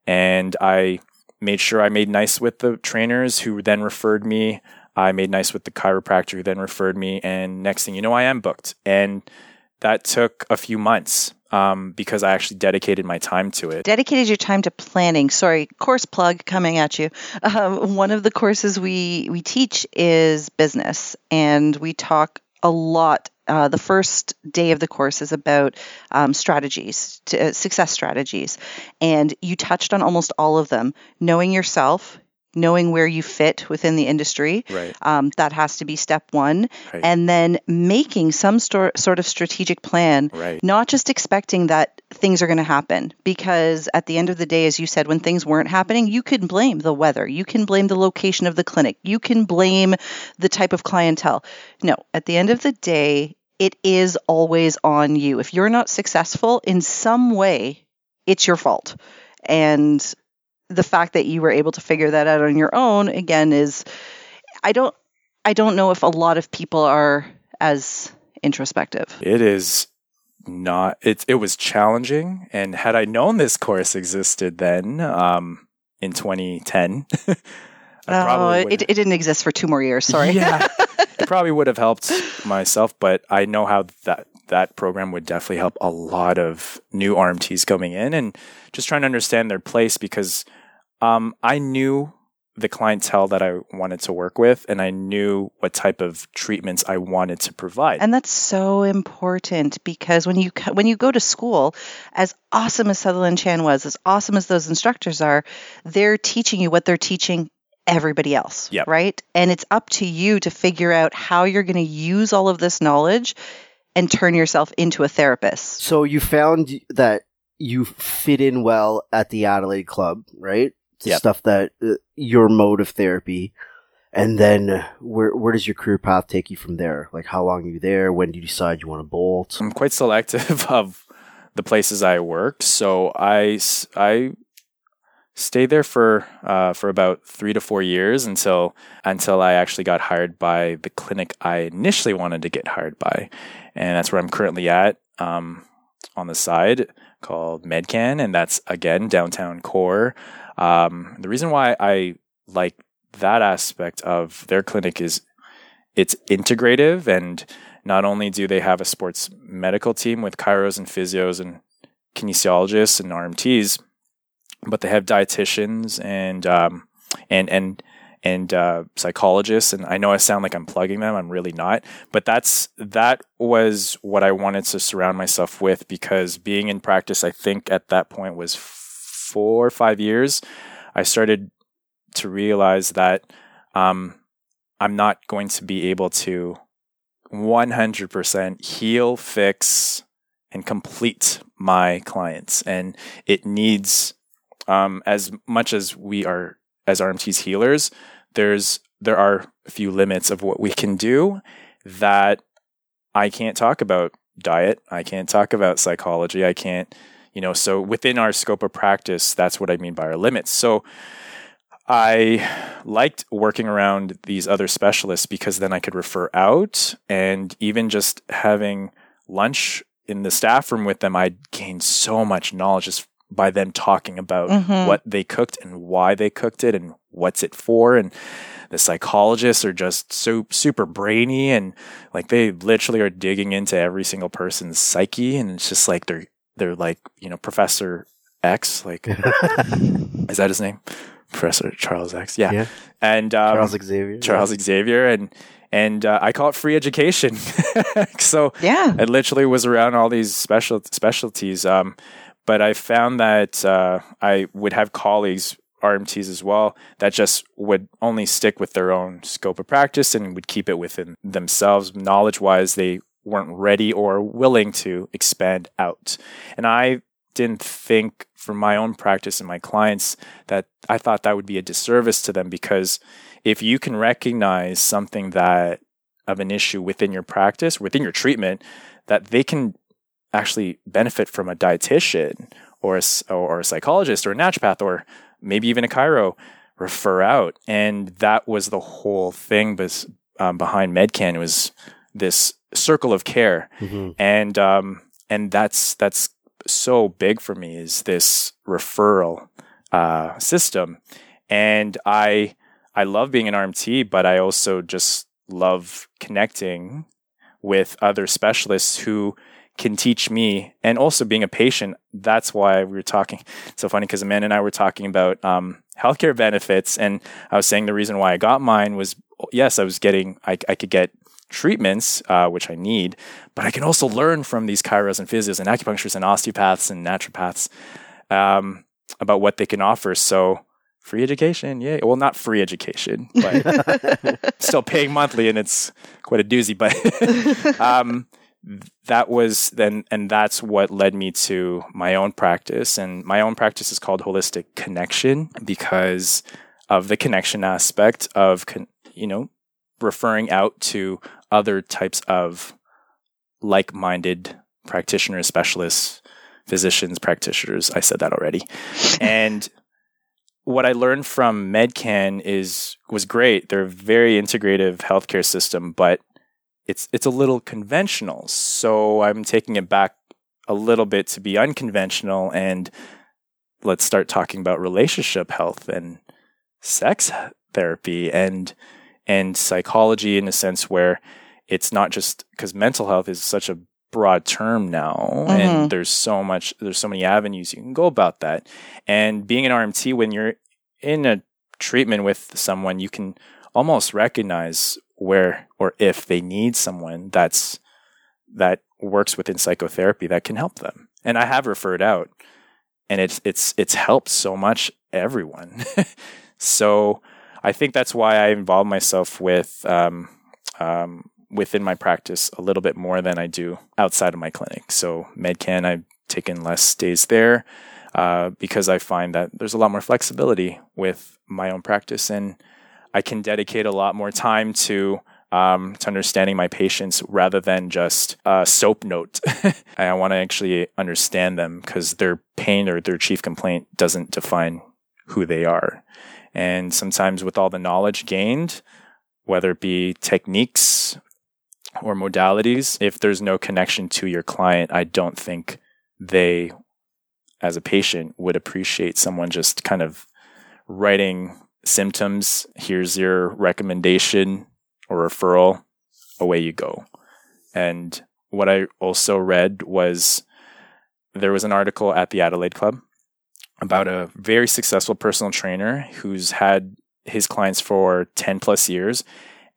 and I made sure I made nice with the trainers who then referred me. I made nice with the chiropractor who then referred me and next thing you know I am booked. And that took a few months um, because I actually dedicated my time to it. Dedicated your time to planning. Sorry, course plug coming at you. Um, one of the courses we we teach is business, and we talk a lot. Uh, the first day of the course is about um, strategies, to, uh, success strategies, and you touched on almost all of them. Knowing yourself, knowing where you fit within the industry. Right. Um, that has to be step one. Right. And then making some stor- sort of strategic plan, right. not just expecting that things are going to happen. Because at the end of the day, as you said, when things weren't happening, you can blame the weather, you can blame the location of the clinic, you can blame the type of clientele. No, at the end of the day, it is always on you. If you're not successful in some way, it's your fault. And the fact that you were able to figure that out on your own again is I don't I don't know if a lot of people are as introspective. It is not it it was challenging and had I known this course existed then um in 2010 Oh, it, it didn't exist for two more years. Sorry. Yeah. it probably would have helped myself, but I know how that that program would definitely help a lot of new RMTs coming in and just trying to understand their place because um, I knew the clientele that I wanted to work with and I knew what type of treatments I wanted to provide. And that's so important because when you when you go to school, as awesome as Sutherland Chan was, as awesome as those instructors are, they're teaching you what they're teaching everybody else, Yep. right? And it's up to you to figure out how you're going to use all of this knowledge and turn yourself into a therapist. So you found that you fit in well at the Adelaide Club, right? The Yep. Stuff that uh, your mode of therapy, and then uh, where where does your career path take you from there? Like how long are you there? When do you decide you want to bolt? I'm quite selective of the places I worked, so I I stayed there for uh, for about three to four years until until I actually got hired by the clinic I initially wanted to get hired by, and that's where I'm currently at um, on the side called Medcan, and that's again downtown core. Um, the reason why I like that aspect of their clinic is it's integrative and not only do they have a sports medical team with chiros and physios and kinesiologists and RMTs, but they have dietitians and um, and and and uh, psychologists. And I know I sound like I'm plugging them. I'm really not. But that's that was what I wanted to surround myself with because being in practice, I think at that point was four or five years. I started to realize that um, I'm not going to be able to 100% heal, fix, and complete my clients. And it needs, um, as much as we are, as RMTs healers, there's, there are a few limits of what we can do that I can't talk about diet. I can't talk about psychology. I can't, you know, so within our scope of practice, that's what I mean by our limits. So, I liked working around these other specialists because then I could refer out and even just having lunch in the staff room with them, I'd gained so much knowledge just by them talking about Mhm. what they cooked and why they cooked it and what's it for. And the psychologists are just so super brainy and like they literally are digging into every single person's psyche. And it's just like they're, they're like, you know, Professor X, like, is that his name? Professor Charles X. Yeah. Yeah. And um, Charles Xavier. Charles Xavier. And, and uh, I call it free education. so Yeah. I literally was around all these special specialties. Um, but I found that uh, I would have colleagues, RMTs as well, that just would only stick with their own scope of practice and would keep it within themselves. Knowledge wise, they weren't ready or willing to expand out. And I didn't think for my own practice and my clients that I thought that would be a disservice to them because if you can recognize something that of an issue within your practice, within your treatment, that they can actually benefit from a dietitian or a, or a psychologist or a naturopath or maybe even a chiro refer out. And that was the whole thing bes, um, behind Medcan was this circle of care. Mhm. And, um, and that's, that's so big for me is this referral, uh, system. And I, I love being an RMT, but I also just love connecting with other specialists who can teach me and also being a patient. That's why we were talking. It's so funny because Amanda and I were talking about um, healthcare benefits. And I was saying the reason why I got mine was yes, I was getting, I, I could get treatments, uh, which I need, but I can also learn from these chiros and physios and acupuncturists and osteopaths and naturopaths um, about what they can offer. So, free education, yeah. Well, not free education, but still paying monthly, and it's quite a doozy. But um, that was then, and that's what led me to my own practice. And my own practice is called Holistic Connection because of the connection aspect of, con- you know, referring out to other types of like-minded practitioners, specialists, physicians, practitioners. I said that already, and what I learned from Medcan is was great. They're a very integrative healthcare system, but it's it's a little conventional. So I'm taking it back a little bit to be unconventional and let's start talking about relationship health and sex therapy and and psychology in a sense where it's not just because mental health is such a broad term now Mhm. and there's so much there's so many avenues you can go about that. And being an RMT when you're in a treatment with someone you can almost recognize where or if they need someone that's that works within psychotherapy that can help them. And I have referred out and it's it's it's helped so much everyone. So I think that's why I involve myself with um, um, within my practice a little bit more than I do outside of my clinic. So MedCan, I've taken less days there uh, because I find that there's a lot more flexibility with my own practice, and I can dedicate a lot more time to. Um, to understanding my patients rather than just a soap note. I want to actually understand them because their pain or their chief complaint doesn't define who they are. And sometimes with all the knowledge gained, whether it be techniques or modalities, if there's no connection to your client, I don't think they, as a patient, would appreciate someone just kind of writing symptoms. Here's your recommendation or referral. Away you go. And what I also read was there was an article at the Adelaide Club about a very successful personal trainer who's had his clients for 10 plus years.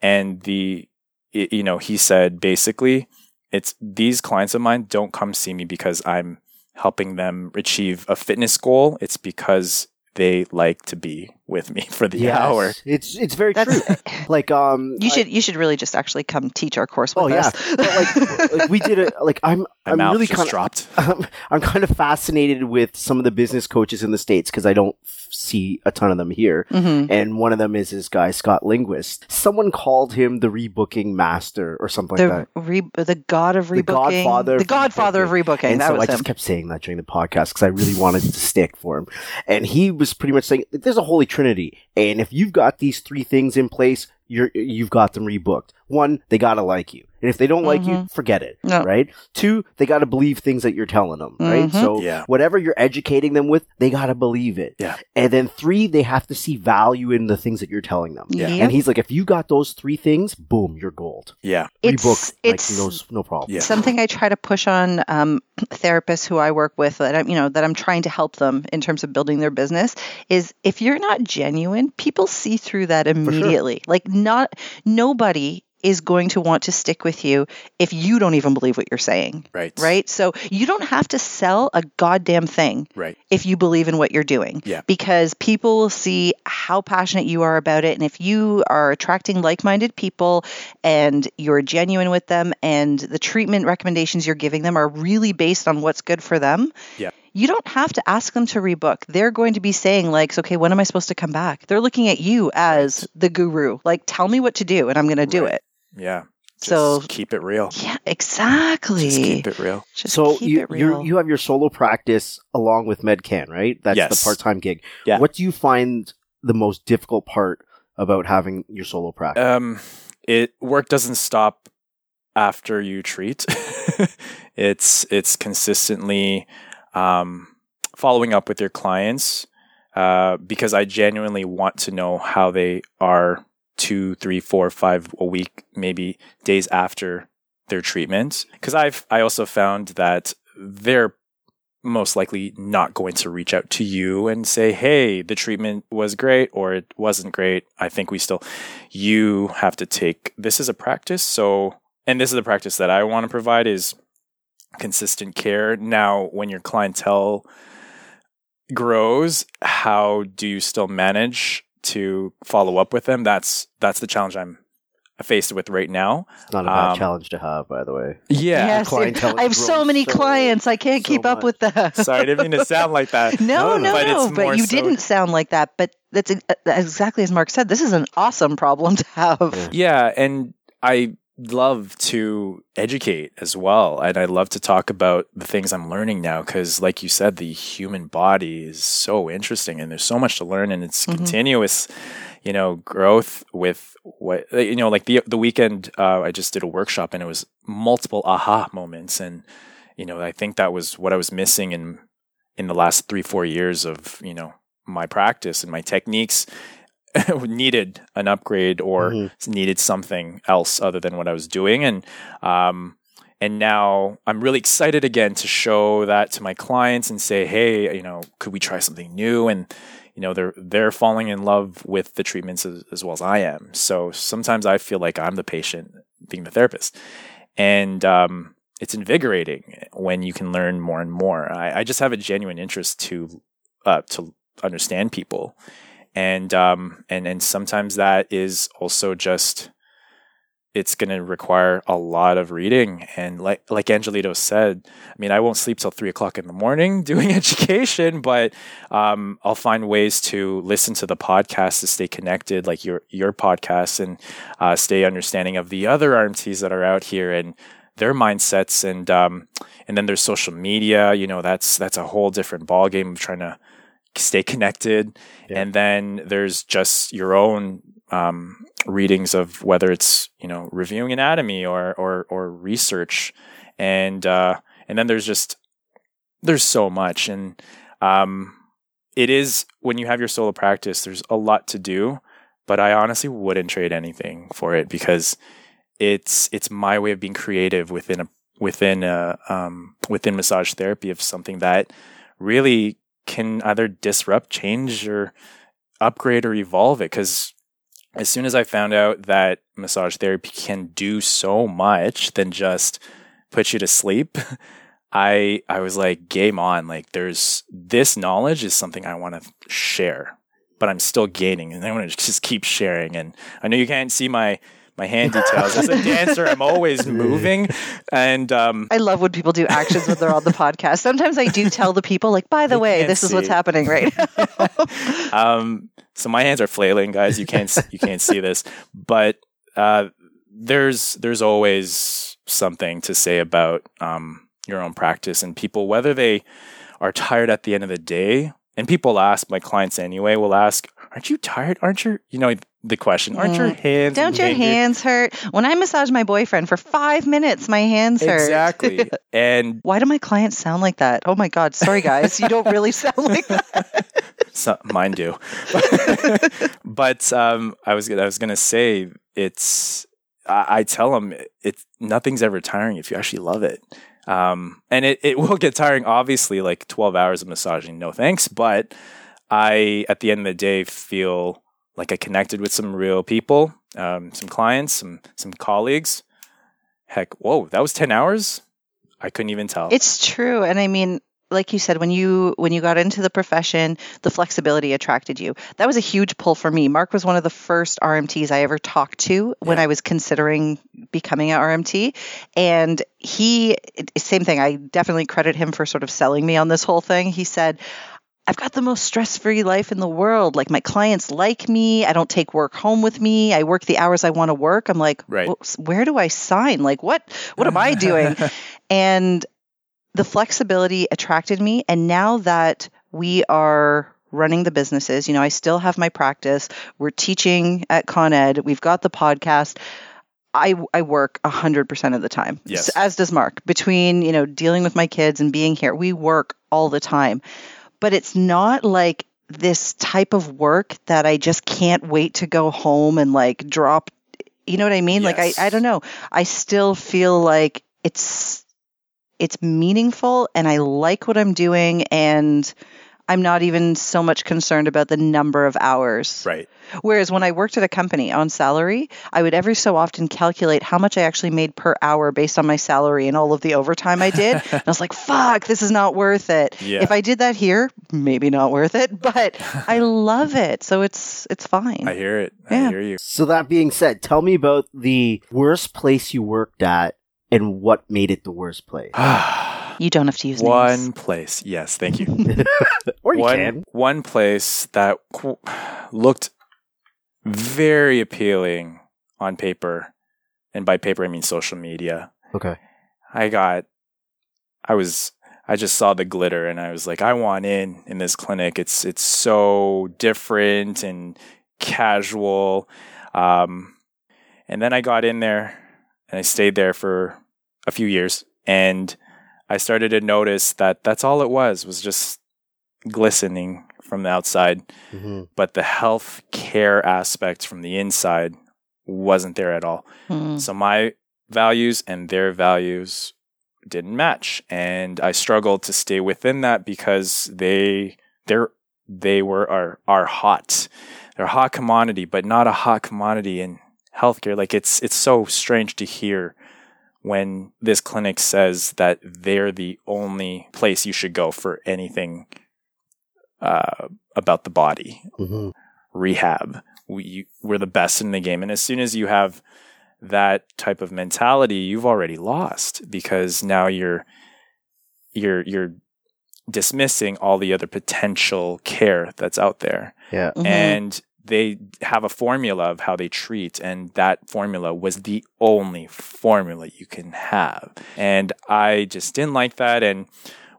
And the it- you know he said basically it's these clients of mine don't come see me because I'm helping them achieve a fitness goal. It's because they like to be with me for the Yes. hour It's it's very true. Like um, you I- should you should really just actually come teach our course with Oh, yeah. but like, like we did it. Like I'm my I'm mouth really kind of dropped I'm, I'm kind of fascinated with some of the business coaches in the states because I don't f- see a ton of them here. hmm And one of them is this guy Scott Linguist. Someone called him the rebooking master or something like The that. re- the god of rebooking. The rebooking, godfather the of godfather of rebooking. And that so was I just kept saying that during the podcast because I really wanted to stick for him. And he was pretty much saying there's a holy trinity, and if you've got these three things in place, you're you've got them rebooked. One, they gotta like you, and if they don't like you, forget it. No. Right? Two, they gotta believe things that you're telling them. Right? Mhm. So Yeah. whatever you're educating them with, they gotta believe it. Yeah. And then three, they have to see value in the things that you're telling them. Yeah. Yep. And he's like, if you got those three things, boom, you're gold. yeah It's- Rebook, it's- like, no, no problem. Yeah. something I try to push on um, therapists who I work with that I'm, you know, that I'm trying to help them in terms of building their business is if you're not genuine, people see through that immediately. Like not nobody is going to want to stick with you if you don't even believe what you're saying. right Right? So you don't have to sell a goddamn thing right if you believe in what you're doing. Yeah. Because people will see how passionate you are about it. And if you are attracting like minded people and you're genuine with them and the treatment recommendations you're giving them are really based on what's good for them. Yeah. You don't have to ask them to rebook. They're going to be saying, like, okay, when am I supposed to come back? They're looking at you as the guru. Like, tell me what to do and I'm going to do Right. it. yeah just So- keep it real Yeah, exactly. just keep it real Just so keep you it you real. you have your solo practice along with MedCan, right? That's Yes. the part time gig. Yeah. What do you find the most difficult part about having your solo practice? Um, it work doesn't stop after you treat. it's it's consistently um, following up with your clients uh, because I genuinely want to know how they are two, three, four, five a week, maybe days after their treatment. Because I've I also found that they're most likely not going to reach out to you and say, "Hey, the treatment was great," or "It wasn't great." I think we still you have to take this is a practice so and this is the practice that i want to provide is consistent care now when your clientele grows how do you still manage to follow up with them that's that's the challenge i'm faced with right now it's not a bad um, challenge to have, by the way. yeah Yes, I have so many so- clients. I can't so keep up much. with that. sorry i didn't mean to sound like that No, No, no, but no. it's But you so- didn't sound like that. But that's exactly as Mark said. This is an awesome problem to have. Yeah. Yeah, and I love to educate as well. And I love to talk about the things I'm learning now because, like you said, the human body is so interesting and there's so much to learn and it's Mhm. continuous, you know, growth with what, you know, like the, the weekend, uh, I just did a workshop and it was multiple aha moments. And, you know, I think that was what I was missing in, in the last three, four years of, you know, my practice and my techniques needed an upgrade or Mhm. needed something else other than what I was doing. And, um, and now I'm really excited again to show that to my clients and say, hey, you know, could we try something new? And, you know, they're, they're falling in love with the treatments as, as well as I am. So sometimes I feel like I'm the patient being the therapist. And, um, it's invigorating when you can learn more and more. I, I just have a genuine interest to, uh, to understand people. And, um, and, and sometimes that is also just, it's going to require a lot of reading. And like, like Angelito said, I mean, I won't sleep till three o'clock in the morning doing education, but, um, I'll find ways to listen to the podcast to stay connected, like your, your podcast and, uh, stay understanding of the other RMTs that are out here and their mindsets. And, um, and then there's social media, you know, that's, that's a whole different ballgame of trying to stay connected. Yeah. And then there's just your own, um, readings of whether it's you know reviewing anatomy or or or research and uh and then there's just there's so much and um it is when you have your solo practice there's a lot to do but i honestly wouldn't trade anything for it because it's it's my way of being creative within a within a um within massage therapy of something that really can either disrupt change or upgrade or evolve it because as soon as I found out that massage therapy can do so much than just put you to sleep, I I was like, game on. Like there's this knowledge is something I want to share, but I'm still gaining and I want to just keep sharing. And I know you can't see my my hand details. As a dancer, I'm always moving. And um I love when people do actions when they're on the podcast. Sometimes I do tell the people, like, by the way, can't this is what's happening right now. um, so my hands are flailing, guys. You can't you can't see this, but uh, there's there's always something to say about um, your own practice and people, whether they are tired at the end of the day. And people ask my clients anyway. Will ask, "Aren't you tired? Aren't you? you know the question? Aren't your hands Mm. Don't your major-" hands hurt? When I massage my boyfriend for five minutes, my hands hurt. exactly? and Why do my clients sound like that? Oh my God. Sorry, guys. You don't really sound like that. So, mine do. but um, I was I was gonna say it's. I, I tell them it's nothing's ever tiring if you actually love it. Um, and it, it will get tiring, obviously, like 12 hours of massaging, no thanks. But I, at the end of the day, feel like I connected with some real people, um, some clients, some, some colleagues. Heck, whoa, that was 10 hours? I couldn't even tell. It's true. And I mean, like you said, when you when you got into the profession, the flexibility attracted you. That was a huge pull for me. Mark was one of the first RMTs I ever talked to when Yeah. I was considering becoming an RMT. And he same thing, I definitely credit him for sort of selling me on this whole thing. He said, I've got the most stress free life in the world. Like, my clients like me. I don't take work home with me. I work the hours I want to work. I'm like, Right. "Well, where do I sign? Like, what, what am I doing? and the flexibility attracted me. And now that we are running the businesses, you know, I still have my practice. We're teaching at Con Ed. We've got the podcast. I, I work 100% of the time, Yes. as does Mark. Between, you know, dealing with my kids and being here, we work all the time. But it's not like this type of work that I just can't wait to go home and like drop. You know what I mean? Like, I, I don't know. I still feel like it's it's meaningful and I like what I'm doing and I'm not even so much concerned about the number of hours. right. Whereas when I worked at a company on salary, I would every so often calculate how much I actually made per hour based on my salary and all of the overtime I did. and I was like, fuck, this is not worth it. Yeah. If I did that here, maybe not worth it, but I love it. So it's it's fine. I hear it. I Yeah. hear you. So that being said, tell me about the worst place you worked at and what made it the worst place. you don't have to use one names. place. Yes, thank you. or you one, can. one place that looked very appealing on paper, and by paper I mean social media. Okay. I got, I was, I just saw the glitter, and I was like, I want in in this clinic. It's it's so different and casual. Um, and then I got in there, and I stayed there for a few years, and I started to notice that that's all it was was just glistening from the outside, hmm but the health care aspect from the inside wasn't there at all. Mm. So my values and their values didn't match, and I struggled to stay within that because they they're they were are are hot. They're a hot commodity, but not a hot commodity in healthcare. Like it's it's so strange to hear when this clinic says that they're the only place you should go for anything uh, about the body hmm rehab. We, you, we're the best in the game. And as soon as you have that type of mentality, you've already lost because now you're you're you're dismissing all the other potential care that's out there. Yeah. Mhm. And they have a formula of how they treat and that formula was the only formula you can have. And I just didn't like that and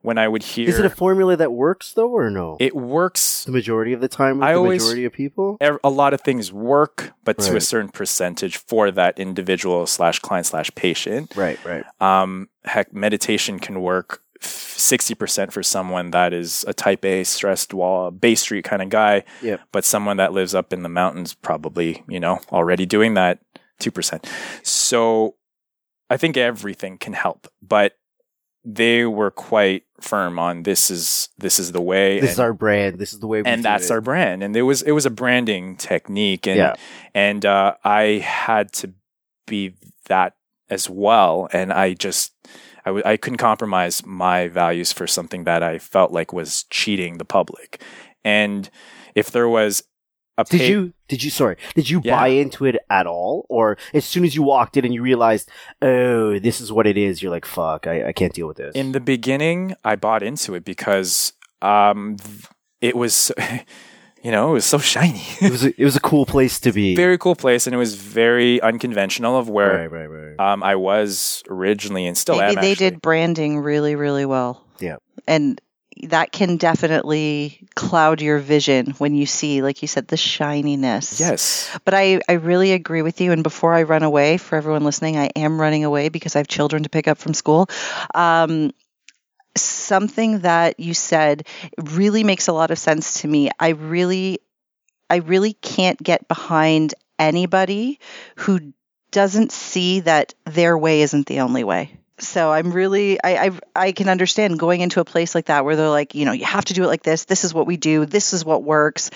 when I would hear Is it a formula that works though, or no? it works the majority of the time with I the always- majority of people. a lot of things work, but to a certain percentage for that individual slash client slash patient. Right. Right. Um, heck, meditation can work sixty percent for someone that is a Type A stressed wall Bay Street kind of guy. Yep. But someone that lives up in the mountains probably you know already doing that two percent. So I think everything can help, but they were quite firm on this is this is the way. This and- is our brand. This is the way we and that's it. our brand and it was it was a branding technique and Yeah. and uh, i had to be that as well and i just I w- I couldn't compromise my values for something that i felt like was cheating the public and if there was a Did pa- you? Did you? Sorry. Did you Yeah. buy into it at all, or as soon as you walked in and you realized, oh, this is what it is, you're like, fuck, I, I can't deal with this. in the beginning i bought into it because um it was you know it was so shiny it was a, it was a cool place to be. very cool place and it was very unconventional of where right, right, right. um, I was originally and still Maybe am. they actually. did branding really, really well. Yeah. And that can definitely cloud your vision when you see, like you said, the shininess. Yes. But I, I really agree with you. And before I run away, for everyone listening, I am running away because I have children to pick up from school. Um, something that you said really makes a lot of sense to me. I really, I really can't get behind anybody who doesn't see that their way isn't the only way. So I'm really I, I I can understand going into a place like that where they're like, you know, you have to do it like this. This is what we do. This is what works.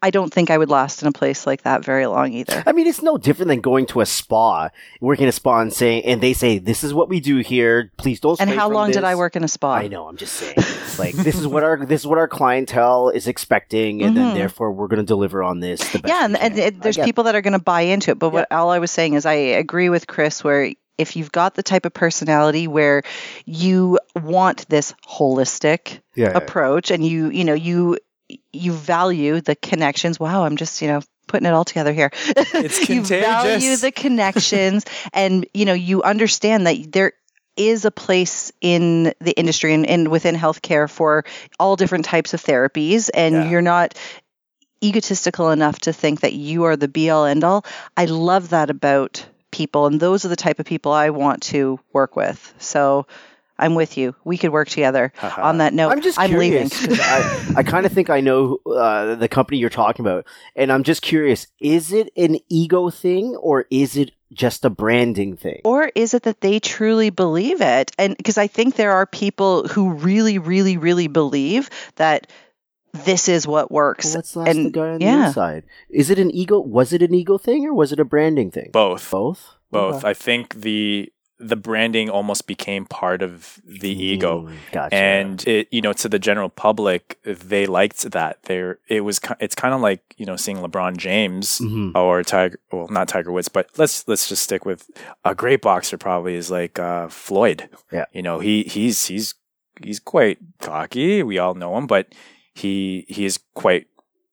I don't think I would last in a place like that very long either. I mean, it's no different than going to a spa, working in a spa, and saying, and they say, "This is what we do here. Please don't." And how long did I work in a spa? I know. I'm just saying. It's like this is what our this is what our clientele is expecting, and then Mhm. therefore we're going to deliver on this. The best yeah, and, and it, there's people that are going to buy into it. But what all I was saying is, I agree with Chris where if you've got the type of personality where you want this holistic yeah, yeah. approach, and you you know you you value the connections. Wow, I'm just you know putting it all together here. It's you value the connections, and you know you understand that there is a place in the industry and, and within healthcare for all different types of therapies, and Yeah. you're not egotistical enough to think that you are the be all end all. I love that about people, and those are the type of people I want to work with. So I'm with you. We could work together. Haha. On that note, I'm just I'm leaving. I, I kind of think I know uh, the company you're talking about, and I'm just curious: is it an ego thing or is it just a branding thing? Or is it that they truly believe it? And because I think there are people who really, really, really believe that this is what works. Well, let's ask and- the guy on yeah. the inside. Is it an ego? Was it an ego thing or was it a branding thing? Both. Both. Both. Okay. I think the the branding almost became part of the ego. Mm, Gotcha. And it, you know, to the general public, they liked that. There, it was. It's kind of like you know, seeing LeBron James Mhm. or Tiger. Well, not Tiger Woods, but let's let's just stick with a great boxer. Probably is like uh, Floyd. Yeah. You know, he he's he's he's quite cocky. We all know him, but he he is quite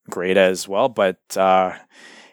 great as well. But uh,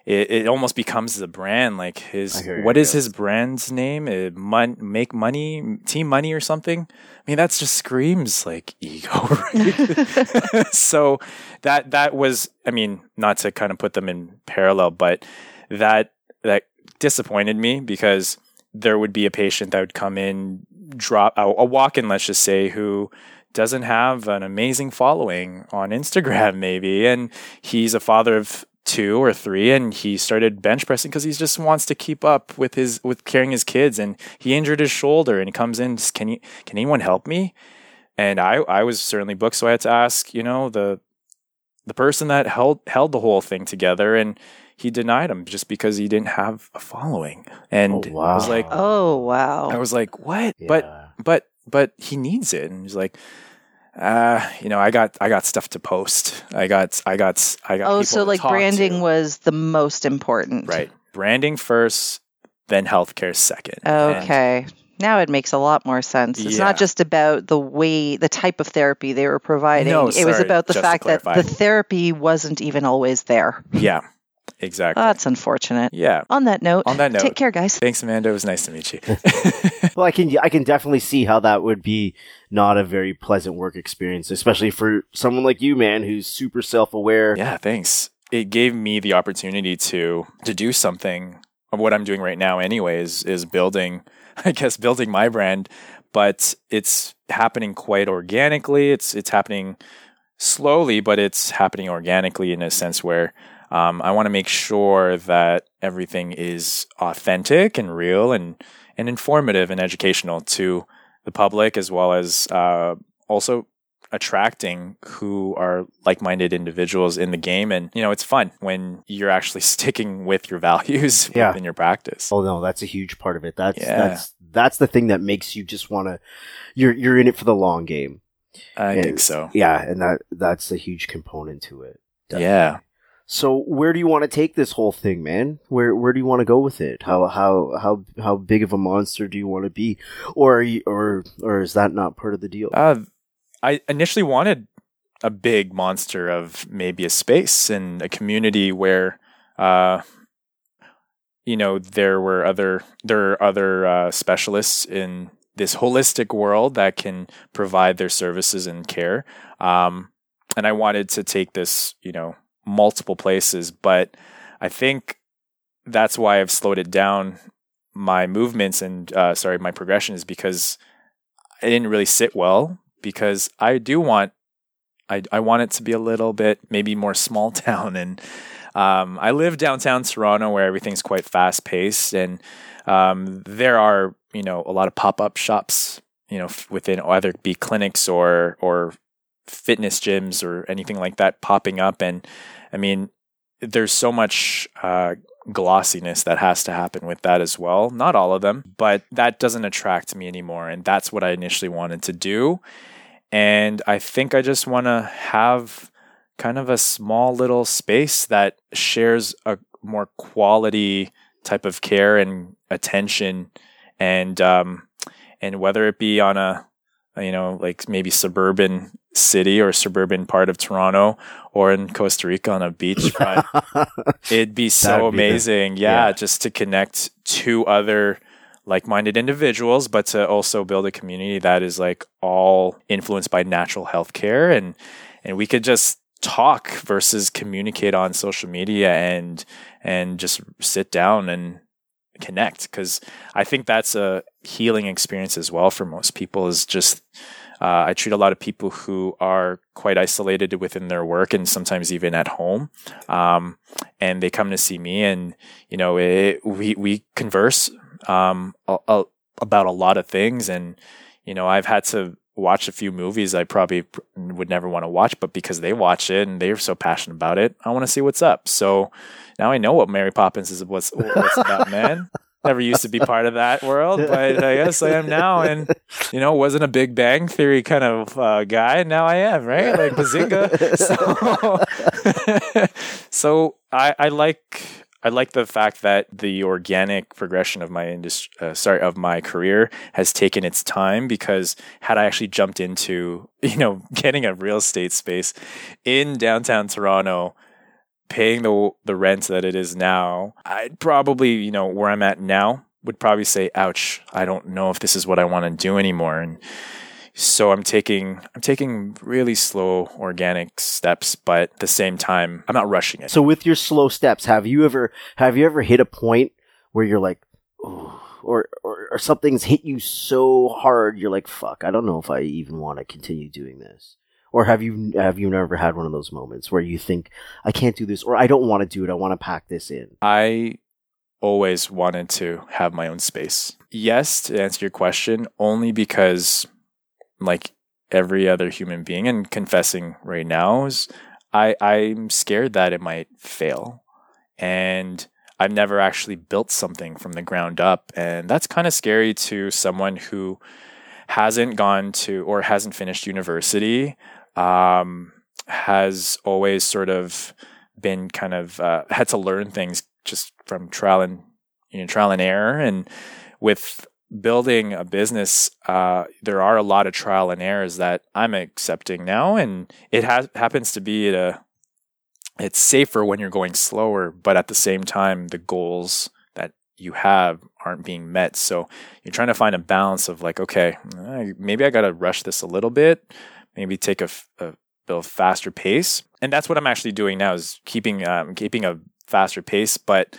it it almost becomes the brand. Like his I hear you, what is his brand's name? Uh, Mon- make money, team money, or something. I mean, that's just screams like ego, right? so that that was, I mean, not to kind of put them in parallel, but that that disappointed me because there would be a patient that would come in, drop a, a walk-in, let's just say, who doesn't have an amazing following on Instagram, maybe. And he's a father of two or three and he started bench pressing because he just wants to keep up with his with carrying his kids and he injured his shoulder and he comes in can you can anyone help me and i i was certainly booked so i had to ask you know the the person that held held the whole thing together and he denied him just because he didn't have a following and Oh, wow. i was like Oh wow. i was like what Yeah. but but he needs it and he's like uh you know i got i got stuff to post i got i got i got oh, so like branding to. was the most important. right branding first then healthcare second And- Okay. Now it makes a lot more sense. It's Yeah. not just about the way, the type of therapy they were providing. No, it was sorry, about the fact that the therapy wasn't even always there. yeah exactly That's unfortunate. yeah On that note, On that note- take care, guys. thanks amanda it was nice to meet you Well, I can I can definitely see how that would be not a very pleasant work experience, especially for someone like you, man, who's super self aware. yeah thanks it gave me the opportunity to to do something of what i'm doing right now anyways is building i guess building my brand but it's happening quite organically it's it's happening slowly but it's happening organically in a sense where um, i want to make sure that everything is authentic and real and and informative and educational to the public as well as uh, also attracting who are like-minded individuals in the game and you know it's fun when you're actually sticking with your values Yeah. within your practice Oh no, that's a huge part of it. That's Yeah. that's that's the thing that makes you just want to. You're you're in it for the long game. i And- think so Yeah, and that that's a huge component to it. yeah So where do you want to take this whole thing, man? Where where do you want to go with it? How how how how big of a monster do you want to be, or you, or or is that not part of the deal? Uh, I initially wanted a big monster of maybe a space and a community where, uh, you know, there were other there are other uh, specialists in this holistic world that can provide their services and care. Um, and I wanted to take this, you know, multiple places, but I think that's why I've slowed it down. My movements and uh, sorry, my progression is because I didn't really sit well because I do want I I want it to be a little bit maybe more small town and um, I live downtown Toronto where everything's quite fast paced and um, there are you know a lot of pop up shops you know within either be clinics or or fitness gyms or anything like that popping up and I mean there's so much uh, glossiness that has to happen with that as well. Not all of them, but that doesn't attract me anymore. And that's what I initially wanted to do. And I think I just want to have kind of a small little space that shares a more quality type of care and attention and um and whether it be on a Uh, you know like maybe suburban city or suburban part of Toronto or in Costa Rica on a beachfront It'd be so be amazing. yeah, yeah. just to connect to other like-minded individuals, but to also build a community that is like all influenced by natural health care and and we could just talk versus communicate on social media and and just sit down and connect because I think that's a healing experience as well for most people is just uh, I treat a lot of people who are quite isolated within their work and sometimes even at home. Um, and they come to see me and, you know, it, we, we converse, um, a, a, about a lot of things. And, you know, I've had to watch a few movies I probably would never want to watch, but because they watch it and they're so passionate about it, I want to see what's up. So now I know what Mary Poppins is, what's, what's about, man. Never used to be part of that world, but I guess I am now. And you know, wasn't a Big Bang Theory kind of uh, guy. Now I am, right? Like Bazinga. So, so I, I like I like the fact that the organic progression of my industry, uh, sorry, of my career has taken its time. Because had I actually jumped into you know getting a real estate space in downtown Toronto. Paying the the rent that it is now, I'd probably, you know, where I'm at now, would probably say, "Ouch, I don't know if this is what I want to do anymore." And so I'm taking I'm taking really slow organic steps, but at the same time, I'm not rushing it. So with your slow steps, have you ever have you ever hit a point where you're like, "Ooh, or, or or something's hit you so hard you're like fuck i don't know if i even want to continue doing this or have you have you never had one of those moments where you think i can't do this or i don't want to do it i want to pack this in I always wanted to have my own space. Yes, to answer your question, only because, like every other human being, and confessing right now is, I I'm scared that it might fail, and I've never actually built something from the ground up, and that's kind of scary to someone who hasn't gone to or hasn't finished university, um, has always sort of been kind of uh, had to learn things just from trial and you know trial and error. And with building a business uh, there are a lot of trial and errors that i'm accepting now and it has happens to be a it's safer when you're going slower but at the same time the goals that you have aren't being met. So you're trying to find a balance of like okay maybe i gotta rush this a little bit maybe take a, a, a faster pace. And that's what i'm actually doing now is keeping um, keeping a faster pace, but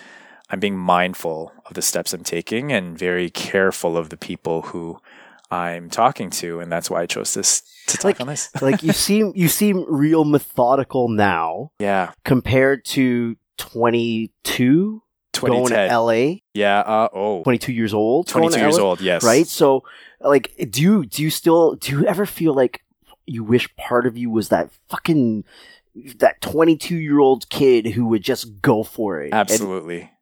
I'm being mindful of the steps I'm taking and very careful of the people who I'm talking to, and that's why I chose this to talk like, on this. like you seem you seem real methodical now yeah, compared to 22 going to LA, yeah. Uh, oh, 22 years old, 22 years LA, old. Yes. right? So, like, do you do you still do you ever feel like you wish part of you was that fucking that 22 year old kid who would just go for it? And-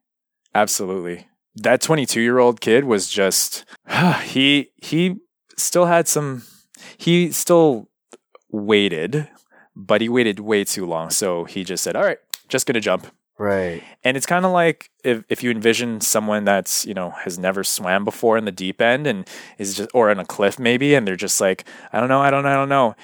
Absolutely. That 22 year old kid was just, he, he still had some, he still waited, but he waited way too long. So he just said, all right, just going to jump. right. And it's kind of like if, if you envision someone that's, you know, has never swam before in the deep end and is just, or on a cliff maybe, and they're just like, I don't know, I don't know, I don't know.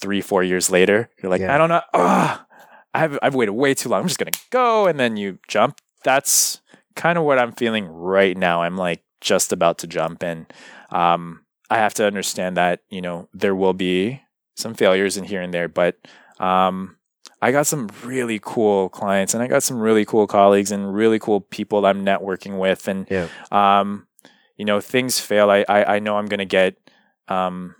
Three, four years later, you're like, Yeah. I don't know. Ah, I've, I've waited way too long. I'm just going to go. And then you jump. That's kind of what I'm feeling right now. I'm like just about to jump. in. um, I have to understand that, you know, there will be some failures in here and there, but um, I got some really cool clients and I got some really cool colleagues and really cool people I'm networking with. And, Yeah. um, you know, things fail. I, I, I know I'm going to get um,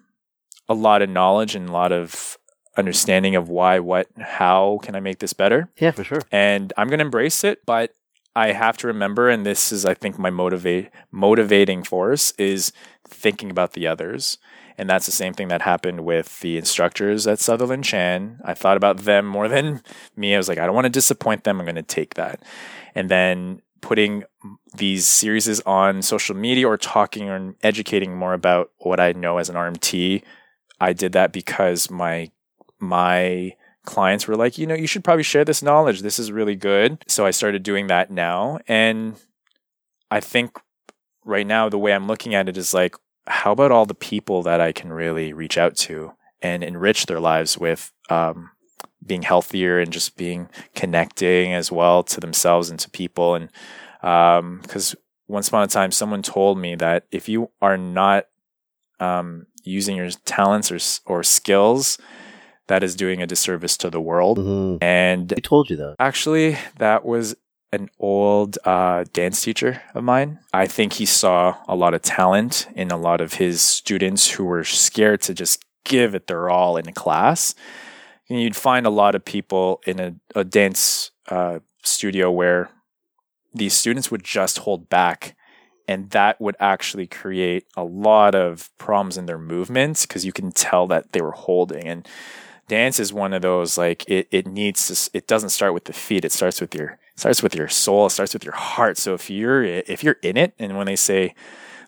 a lot of knowledge and a lot of understanding of why, what, how can I make this better. Yeah, for sure. And I'm going to embrace it, but I have to remember, and this is, I think, my motivate motivating force is thinking about the others. And that's the same thing that happened with the instructors at Sutherland Chan. I thought about them more than me. I was like, I don't want to disappoint them. I'm going to take that. And then putting these series on social media or talking or educating more about what I know as an RMT, I did that because my my clients were like, you know, you should probably share this knowledge. This is really good. So I started doing that now. And I think right now, the way I'm looking at it is like, how about all the people that I can really reach out to and enrich their lives with um, being healthier and just being connecting as well to themselves and to people? And because once upon a time, someone told me that if you are not um, using your talents or, or skills, that is doing a disservice to the world. hmm And I told you that. Actually, that was an old uh, dance teacher of mine. I think he saw a lot of talent in a lot of his students who were scared to just give it their all in a class. And you'd find a lot of people in a, a dance uh, studio where these students would just hold back. And that would actually create a lot of problems in their movements because you can tell that they were holding. And dance is one of those like it, it needs to it doesn't start with the feet it starts with your starts with your soul it starts with your heart. So if you're if you're in it and when they say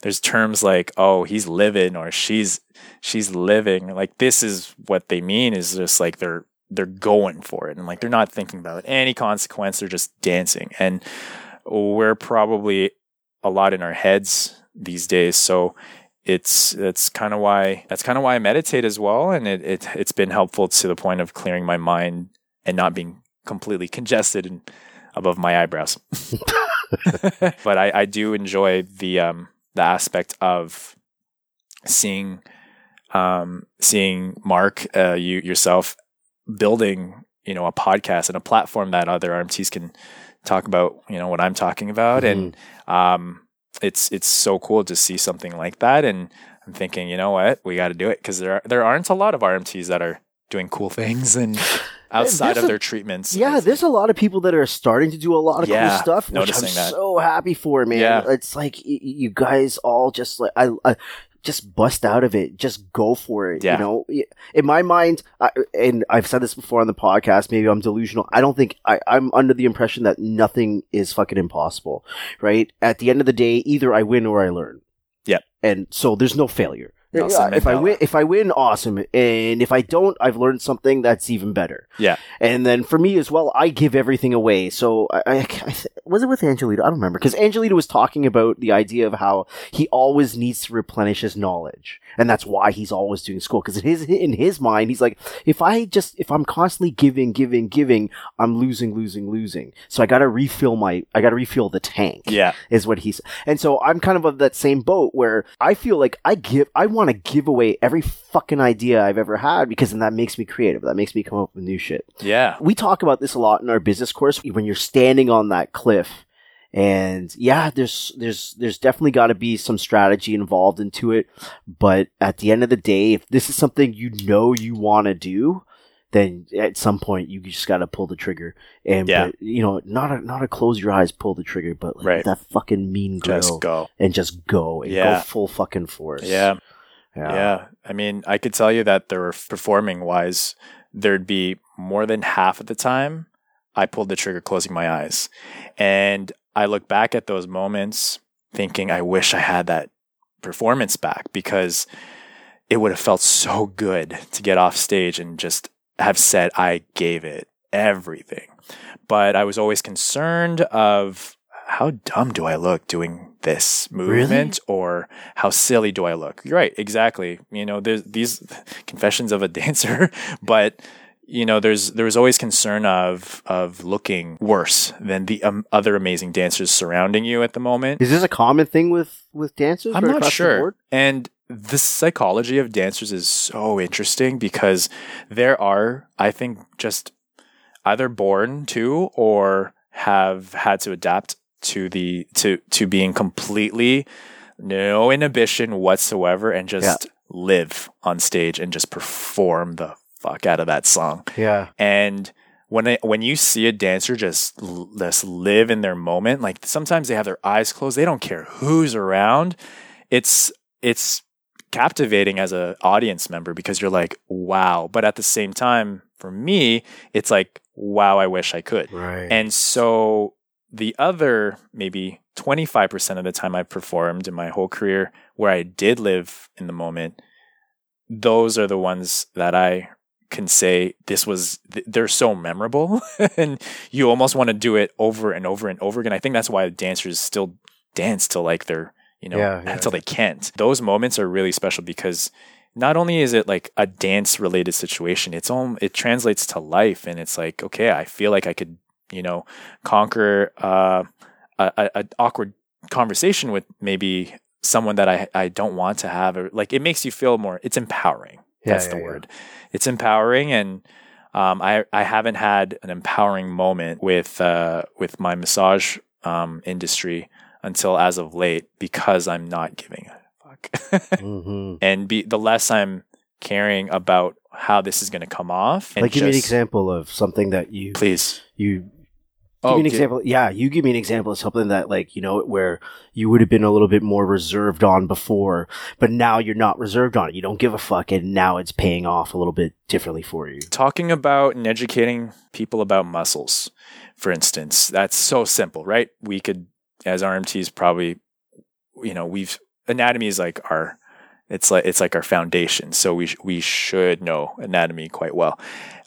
there's terms like oh he's living or she's she's living like this is what they mean is just like they're they're going for it and like they're not thinking about any consequence they're just dancing. And we're probably a lot in our heads these days. So it's it's kind of why that's kind of why I meditate as well, and it, it it's been helpful to the point of clearing my mind and not being completely congested and above my eyebrows. but I, I do enjoy the um the aspect of seeing um seeing Mark uh, you yourself building you know a podcast and a platform that other RMTs can talk about you know what I'm talking about and um it's it's so cool to see something like that, and I'm thinking, you know what, we got to do it because there are, there aren't a lot of RMTs that are doing cool things and outside There's of a- their treatments. Yeah, there's a lot of people that are starting to do a lot of Yeah, cool stuff, which I'm that. so happy for, man. Yeah. It's like you guys all just like I, I just bust out of it, just go for it. Yeah. You know, in my mind, I, and I've said this before on the podcast. Maybe I'm delusional. I don't think I, I'm under the impression that nothing is fucking impossible. Right? At the end of the day, either I win or I learn. Yep. And so there's no failure. If I win, if I win, awesome. And if I don't, I've learned something that's even better. Yeah. And then for me as well, I give everything away. So I, I, I was it with Angelito? I don't remember because Angelito was talking about the idea of how he always needs to replenish his knowledge, and that's why he's always doing school. Because in his in his mind, he's like, if I just if I'm constantly giving, giving, giving, I'm losing, losing, losing. So I got to refill my, I got to refill the tank yeah, is what he's and so i'm kind of of that same boat where i feel like i give i want to give away every fucking idea i've ever had because then that makes me creative that makes me come up with new shit yeah, we talk about this a lot in our business course when you're standing on that cliff and yeah there's there's there's definitely got to be some strategy involved into it but at the end of the day if this is something you know you want to do then at some point you just got to pull the trigger and Yeah. but, you know not a not a close your eyes pull the trigger but like Right. that fucking mean girl just go. and just go and Yeah. go full fucking force Yeah, yeah, Yeah. I mean, I could tell you that there were performing wise, there'd be more than half of the time I pulled the trigger closing my eyes. And I look back at those moments thinking, I wish I had that performance back because it would have felt so good to get off stage and just have said, I gave it everything. But I was always concerned of how dumb do I look doing this movement or how silly do I look? You're right, exactly. You know, there's these confessions of a dancer, but you know, there's there was always concern of of looking worse than the um, other amazing dancers surrounding you at the moment. is this a common thing with with dancers I'm not sure. And the psychology of dancers is so interesting because there are, I think, just either born to or have had to adapt to the to to being completely no inhibition whatsoever and just live on stage and just perform the fuck out of that song. yeah And when they, when you see a dancer just just live in their moment, like sometimes they have their eyes closed, they don't care who's around. It's it's captivating as an audience member because you're like, wow. But at the same time, for me, it's like, wow, I wish I could. right And so the other maybe 25% of the time I performed in my whole career where I did live in the moment, those are the ones that I can say this was they're so memorable and you almost want to do it over and over and over again. I think that's why dancers still dance till like they're, you know, Yeah, yeah. until they can't. Those moments are really special because not only is it like a dance related situation, it's all it translates to life and it's like, okay, I feel like I could, you know, conquer uh, a, awkward conversation with maybe someone that I I don't want to have or like it makes you feel more it's empowering. Yeah, That's yeah, the yeah. word. It's empowering and um, I I haven't had an empowering moment with uh, with my massage um, industry until as of late because I'm not giving a fuck. hmm and be the less I'm caring about how this is going to come off. And like give me an example of something that you please. you Oh, give me an example. Yeah, you give me an example of something that, like, you know, where you would have been a little bit more reserved on before, but now you're not reserved on it. You don't give a fuck, and now it's paying off a little bit differently for you. Talking about and educating people about muscles, for instance, that's so simple, right? We could, as RMTs, probably, you know, we've anatomy is like our, it's like it's like our foundation, so we sh- we should know anatomy quite well.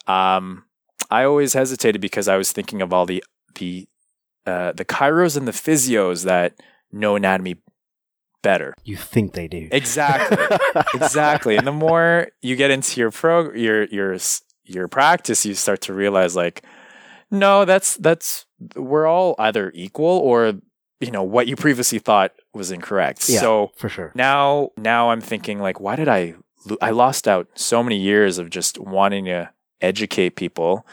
Um, I always hesitated because I was thinking of all the the uh, the chiros and the physios that know anatomy better. You think they do. Exactly. exactly. And the more you get into your pro your your your practice, you start to realize like, no, that's that's we're all either equal or you know what you previously thought was incorrect. Yeah. So For sure. now now I'm thinking like, why did I lo- I lost out so many years of just wanting to educate people.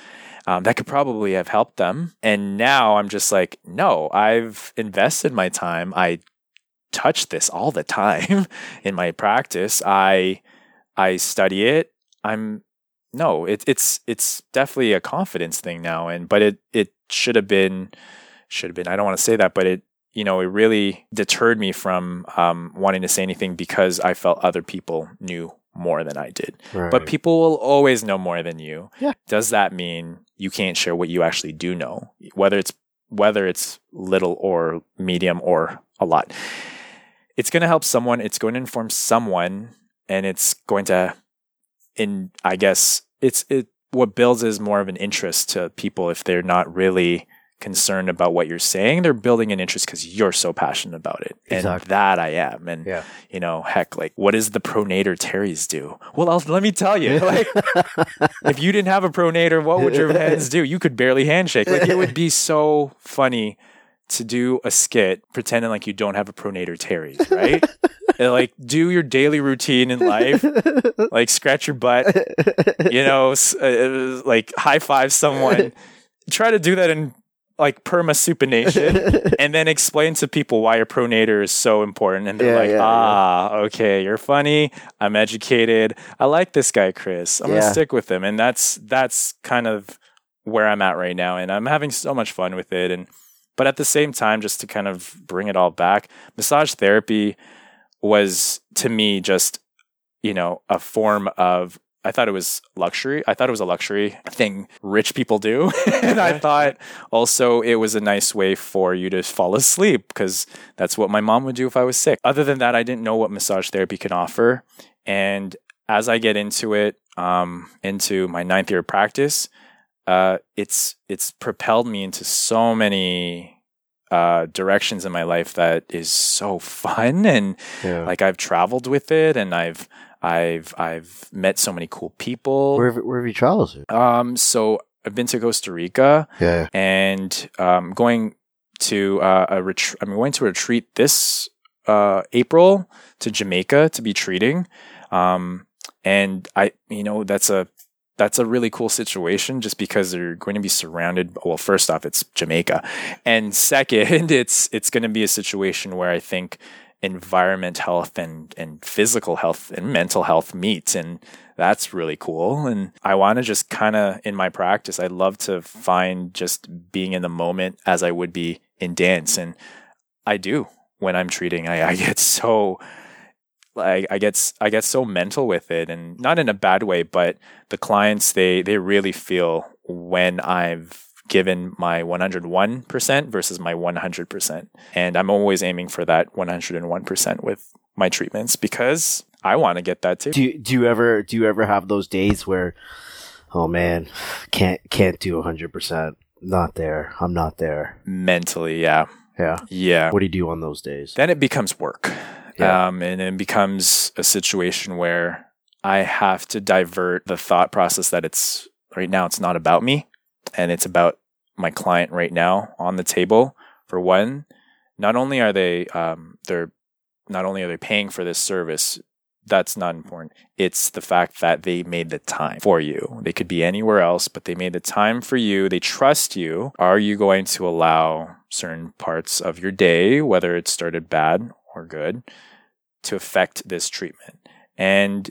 Um, that could probably have helped them. And now I'm just like, no, I've invested my time. I touch this all the time in my practice. I I study it. I'm no, it, it's it's definitely a confidence thing now, and but it it should have been should have been. I don't want to say that, but it you know it really deterred me from um, wanting to say anything because I felt other people knew more than I did. Right. But people will always know more than you. Yeah. Does that mean you can't share what you actually do know, whether it's whether it's little or medium or a lot? It's going to help someone. It's going to inform someone, and it's going to, in I guess it's it. What builds is more of an interest to people if they're not really concerned about what you're saying. They're building an interest because you're so passionate about it, and Exactly. that I am. And Yeah. you know, heck, like, what does the pronator teres do? Well, I'll, let me tell you, like, if you didn't have a pronator, what would your hands do? You could barely handshake. Like, it would be so funny to do a skit pretending like you don't have a pronator teres, right? And, like, do your daily routine in life, like, scratch your butt, you know, uh, like, high five someone. Try to do that in like perma supination and then explain to people why your pronator is so important. And they're Yeah, like, yeah, yeah. ah, okay, you're funny. I'm educated. I like this guy, Chris. I'm Yeah. gonna stick with him. And that's that's kind of where I'm at right now. And I'm having so much fun with it. And but at the same time, just to kind of bring it all back, massage therapy was to me just, you know, a form of I thought it was luxury. I thought it was a luxury thing rich people do. and I thought also it was a nice way for you to fall asleep because that's what my mom would do if I was sick. Other than that, I didn't know what massage therapy can offer. And as I get into it, um, into my ninth year of practice, uh, it's it's propelled me into so many uh, directions in my life that is so fun and Yeah. like I've traveled with it and I've I've I've met so many cool people. where, have, where have you traveled to? Um, so I've been to Costa Rica Yeah. and um, going to uh, a retreat. I'm going to a retreat this uh, April to Jamaica to be treating, um, and I, you know, that's a that's a really cool situation just because they're going to be surrounded. Well, first off, it's Jamaica, and second, it's it's going to be a situation where I think environment health and and physical health and mental health meet and that's really cool. And i want to just kind of in my practice i love to find just being in the moment as i would be in dance. And i do when i'm treating. I, I get so like i get i get so mental with it and not in a bad way but the clients they they really feel when i've given my 101% versus my 100% and i'm always aiming for that 101% with my treatments because i want to get that too Do you, do you ever do you ever have those days where, oh man, can't can't do hundred percent. Not there. I'm not there. mentally yeah Yeah. yeah What do you do on those days? then it becomes work. Yeah. Um, and it becomes a situation where I have to divert the thought process that it's right now, it's not about me and it's about my client right now on the table. For one, not only are they, um, they're, not only are they paying for this service, that's not important. It's the fact that they made the time for you. They could be anywhere else, but they made the time for you. They trust you. Are you going to allow certain parts of your day, whether it started bad or good, to affect this treatment? And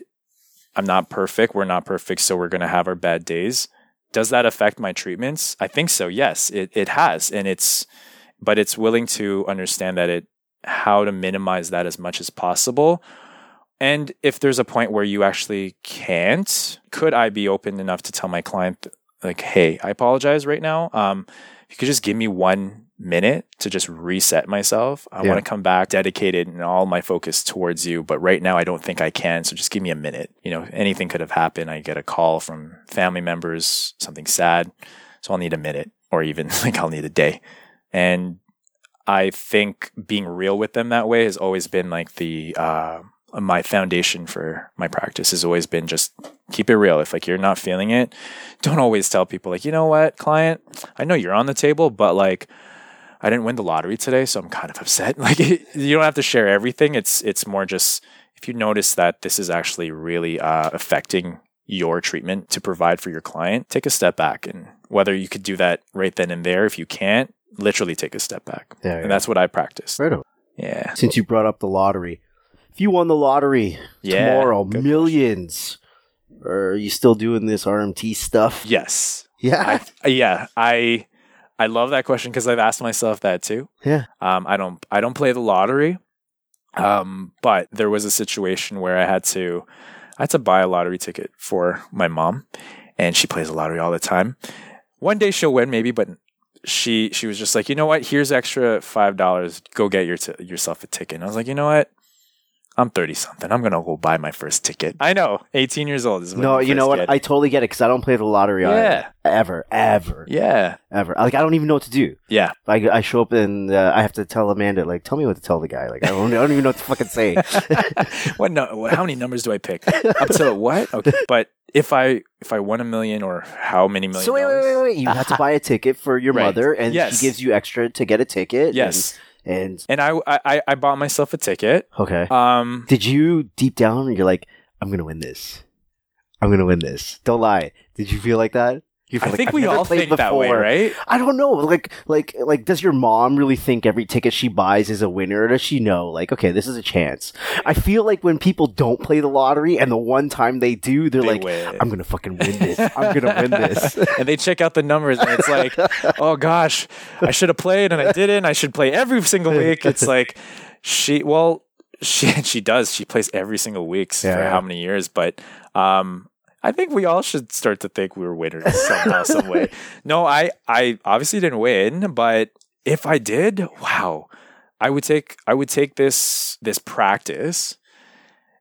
I'm not perfect. We're not perfect. So we're going to have our bad days. Does that affect my treatments? I think so. Yes, it, it has. And it's, but it's willing to understand that it, how to minimize that as much as possible. And if there's a point where you actually can't, could I be open enough to tell my client, like, hey, I apologize right now. Um, if you could just give me one minute to just reset myself. I Yeah. want to come back dedicated and all my focus towards you. But right now, I don't think I can. So just give me a minute. You know, anything could have happened. I get a call from family members, something sad. So I'll need a minute or even like I'll need a day. And I think being real with them that way has always been like the, uh, my foundation for my practice has always been just keep it real. If like you're not feeling it, don't always tell people like, you know what, client, I know you're on the table, but like I didn't win the lottery today, so I'm kind of upset. Like you don't have to share everything. It's it's more just if you notice that this is actually really uh, affecting your treatment to provide for your client, take a step back and whether you could do that right then and there. If you can't, literally take a step back. Yeah, yeah. And that's what I practice. Right on. Yeah. Since you brought up the lottery, if you won the lottery Yeah. tomorrow, millions, are you still doing this RMT stuff? Yes. Yeah. I, yeah. I I love that question because I've asked myself that too. Yeah. Um, I don't I don't play the lottery. Um, but there was a situation where I had to I had to buy a lottery ticket for my mom, and she plays the lottery all the time. One day she'll win, maybe, but she she was just like, you know what? Here's extra five dollars. Go get your t- yourself a ticket. And I was like, you know what? I'm thirty something. I'm gonna go buy my first ticket. I know, eighteen years old is when no, you know what? get- I totally get it because I don't play the lottery either. Yeah. ever, ever, yeah, ever. Like I don't even know what to do. yeah. Like I show up and uh, I have to tell Amanda, like, tell me what to tell the guy. Like I don't, I don't even know what to fucking say. what no, how many numbers do I pick? Up to what? Okay, but if I if I won a million or how many million? so wait, wait, wait, wait. You have to buy a ticket for your Right. mother, and Yes. she gives you extra to get a ticket. Yes, And, and I, I I bought myself a ticket. okay. Um, Did you deep down you're like, I'm gonna win this. I'm gonna win this. Don't lie. Did you feel like that? You feel I like, think "I've we all played think that way, before." right? I don't know. Like, like, like, does your mom really think every ticket she buys is a winner? Or does she know, like, okay, this is a chance? I feel like when people don't play the lottery and the one time they do, they're They like, win. I'm gonna fucking win this. I'm gonna win this. and they check out the numbers, and it's like, oh gosh, I should have played, and I didn't. I should play every single week. It's like she, well, she she does. She plays every single week for how many years? But um, I think we all should start to think we were winners somehow, some way. No, I I obviously didn't win, but if I did, wow, I would take I would take this this practice,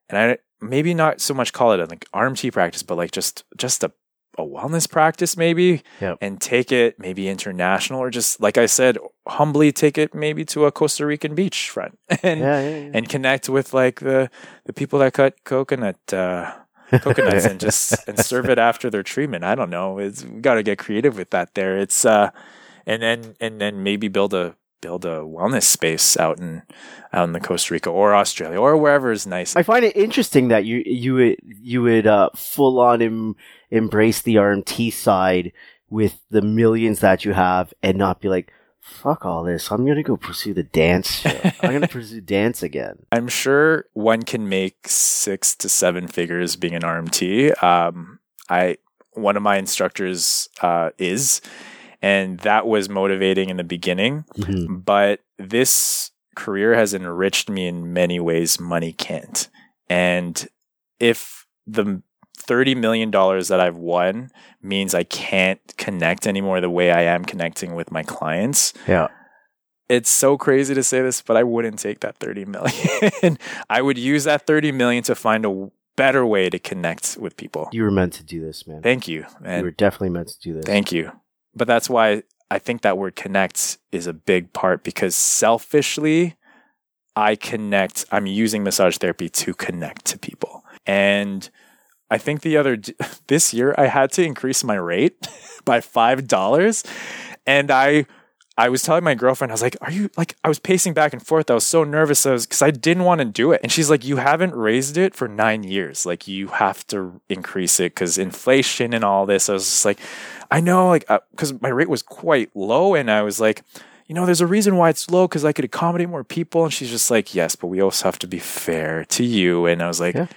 and I maybe not so much call it a like RMT practice, but like just just a a wellness practice maybe Yep. and take it maybe international or just like I said humbly take it maybe to a Costa Rican beach front and yeah, yeah, yeah. and connect with like the the people that cut coconut uh coconuts and just and serve it after their treatment. I don't know. It's we got to get creative with that. There, it's uh, and then and then maybe build a build a wellness space out in out in the Costa Rica or Australia or wherever is nice. I find it interesting that you you would you would uh, full on em, embrace the RMT side with the millions that you have and not be like, fuck all this. I'm gonna go pursue the dance. show. I'm gonna pursue dance again. I'm sure one can make six to seven figures being an RMT. Um, I one of my instructors uh, is, and that was motivating in the beginning. Mhm. but this career has enriched me in many ways money can't. And if the $30 million that I've won means I can't connect anymore the way I am connecting with my clients, Yeah. it's so crazy to say this, but I wouldn't take that 30 million. I would use that 30 million to find a better way to connect with people. You were meant to do this, man. Thank you. you And were definitely meant to do this. Thank you. But that's why I think that word connect is a big part because selfishly, I connect, I'm using massage therapy to connect to people. And I think the other, this year, I had to increase my rate by $5. And I, I was telling my girlfriend, I was like, "Are you like?" I was pacing back and forth. I was so nervous. I was because I didn't want to do it, and she's like, "You haven't raised it for nine years. Like you have to increase it because inflation and all this." I was just like, "I know," like uh, because my rate was quite low, and I was like, "You know, there's a reason why it's low because I could accommodate more people." And she's just like, "Yes, but we also have to be fair to you." And I was like, Yeah.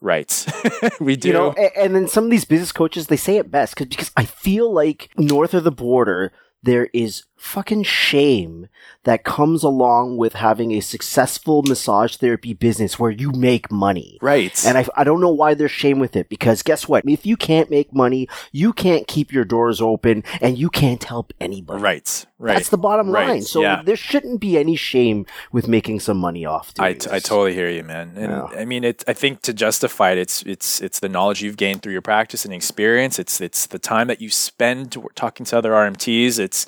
"Right, we do." You know, and, and then some of these business coaches, they say it best cause, because I feel like north of the border, there is fucking shame that comes along with having a successful massage therapy business where you make money. right. And I, I don't know why there's shame with it because guess what? If you can't make money, you can't keep your doors open and you can't help anybody. right. Right. That's the bottom Right. line. So Yeah. there shouldn't be any shame with making some money off I, t- I totally hear you, man. And Yeah. I mean, it. I think to justify it, it's it's it's the knowledge you've gained through your practice and experience. It's it's the time that you spend talking to other RMTs. It's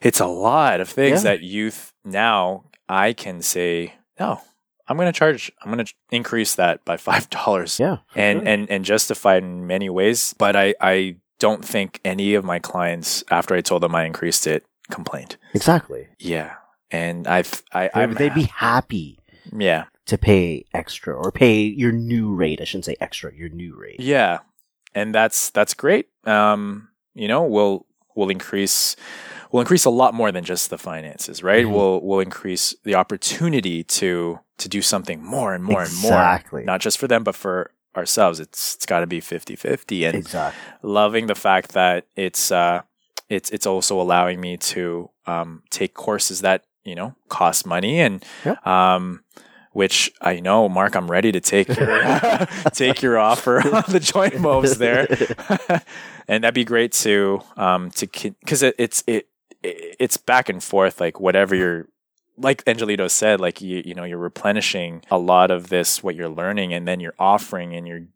it's a lot of things Yeah. that youth now I can say no. I'm going to charge. I'm going to increase that by five dollars Yeah. and sure. and and justify in many ways. But I I don't think any of my clients after I told them I increased it complained. exactly. Yeah, and I've I They- I'm They'd be happy yeah. to pay extra or pay your new rate. I shouldn't say extra, your new rate. Yeah, and that's that's great. Um, you know, we'll we'll increase will increase a lot more than just the finances, right? Mhm. Will will increase the opportunity to to do something more and more Exactly. and more, Exactly. not just for them, but for ourselves. It's it's got to be 50-50. and exactly. loving the fact that it's uh it's it's also allowing me to um take courses that you know cost money and Yep. um which I know Mark I'm ready to take your take your offer on the joint moves there and that'd be great to um to because it, it's it it's back and forth like whatever you're like Angelito said, like you you know you're replenishing a lot of this what you're learning, and then you're offering and you're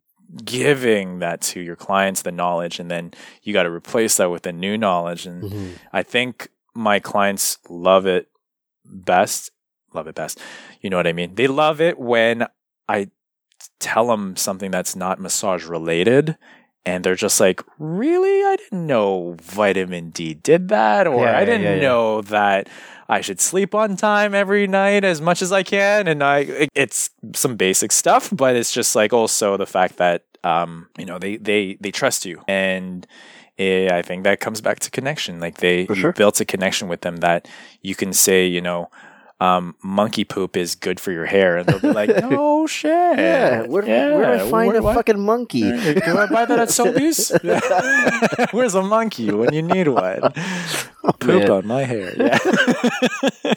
giving that to your clients the knowledge, and then you got to replace that with the new knowledge. And Mhm. I think my clients love it best. Love it best. You know what I mean? They love it when I tell them something that's not massage related. And they're just like, really? I didn't know vitamin D did that. Or Yeah, I didn't yeah, yeah. know that I should sleep on time every night as much as I can. And I, it- it's some basic stuff, but it's just like also the fact that, um, you know, they, they, they trust you. And eh, I think that comes back to connection. Like they sure. built a connection with them that you can say, you know, um, monkey poop is good for your hair. And they'll be like, no shit. Yeah, where, where do I find where- a what? fucking monkey? Can I buy that at Sobeys? Where's a monkey when you need one? Poop man. on my hair. Yeah.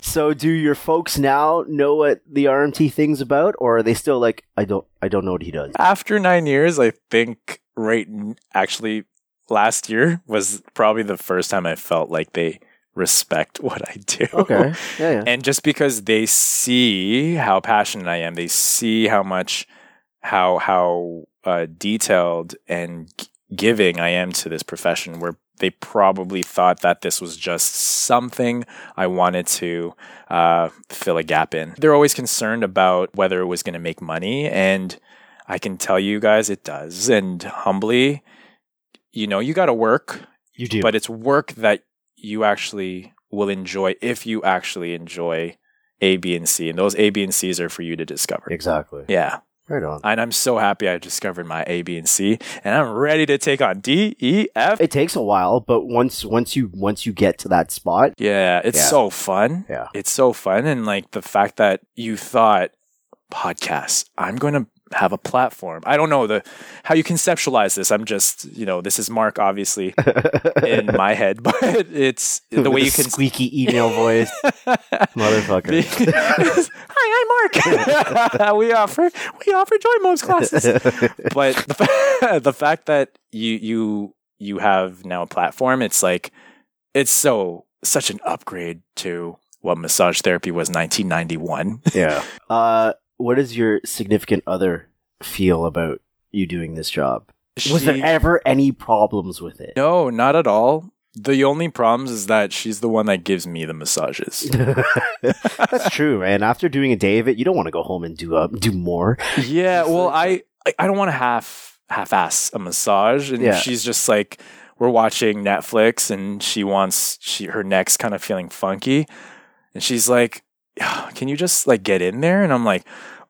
so, do your folks now know what the RMT thing's about, or are they still like, I don't, I don't know what he does? After nine years, I think right actually last year was probably the first time I felt like they respect what I do. Okay, yeah, yeah. and just because they see how passionate I am, they see how much how how uh, detailed and g- giving I am to this profession. Where they probably thought that this was just something I wanted to uh, fill a gap in. They're always concerned about whether it was going to make money, and I can tell you guys it does. And humbly, you know, you got to work You do, but it's work that you actually will enjoy if you actually enjoy A, B, and C. And those A, B, and C's are for you to discover. exactly. Yeah. Right on. And I'm so happy I discovered my A, B, and C. And I'm ready to take on D, E, F. It takes a while, but once once you once you get to that spot, Yeah, it's Yeah. so fun. yeah, It's so fun. And like the fact that you thought, podcasts, I'm going to have a platform. I don't know the how you conceptualize this. I'm just, you know, this is Mark obviously in my head, but it's the way you can squeaky email voice, motherfucker. Hi, I'm Mark. we offer we offer joy modes classes, but the, fa- the fact that you you you have now a platform, it's like it's so such an upgrade to what massage therapy was 1991. yeah. Uh, what does your significant other feel about you doing this job? Was there ever any problems with it? no, not at all. The only problems is that she's the one that gives me the massages. That's true, man. After doing a day of it, you don't want to go home and do uh, do more. Yeah, well, I I- I don't want to half half ass a massage, and Yeah. she's just like we're watching Netflix, and she wants she her neck's kind of feeling funky, and she's like, "Yeah, "Can you just like get in there?" And I'm like,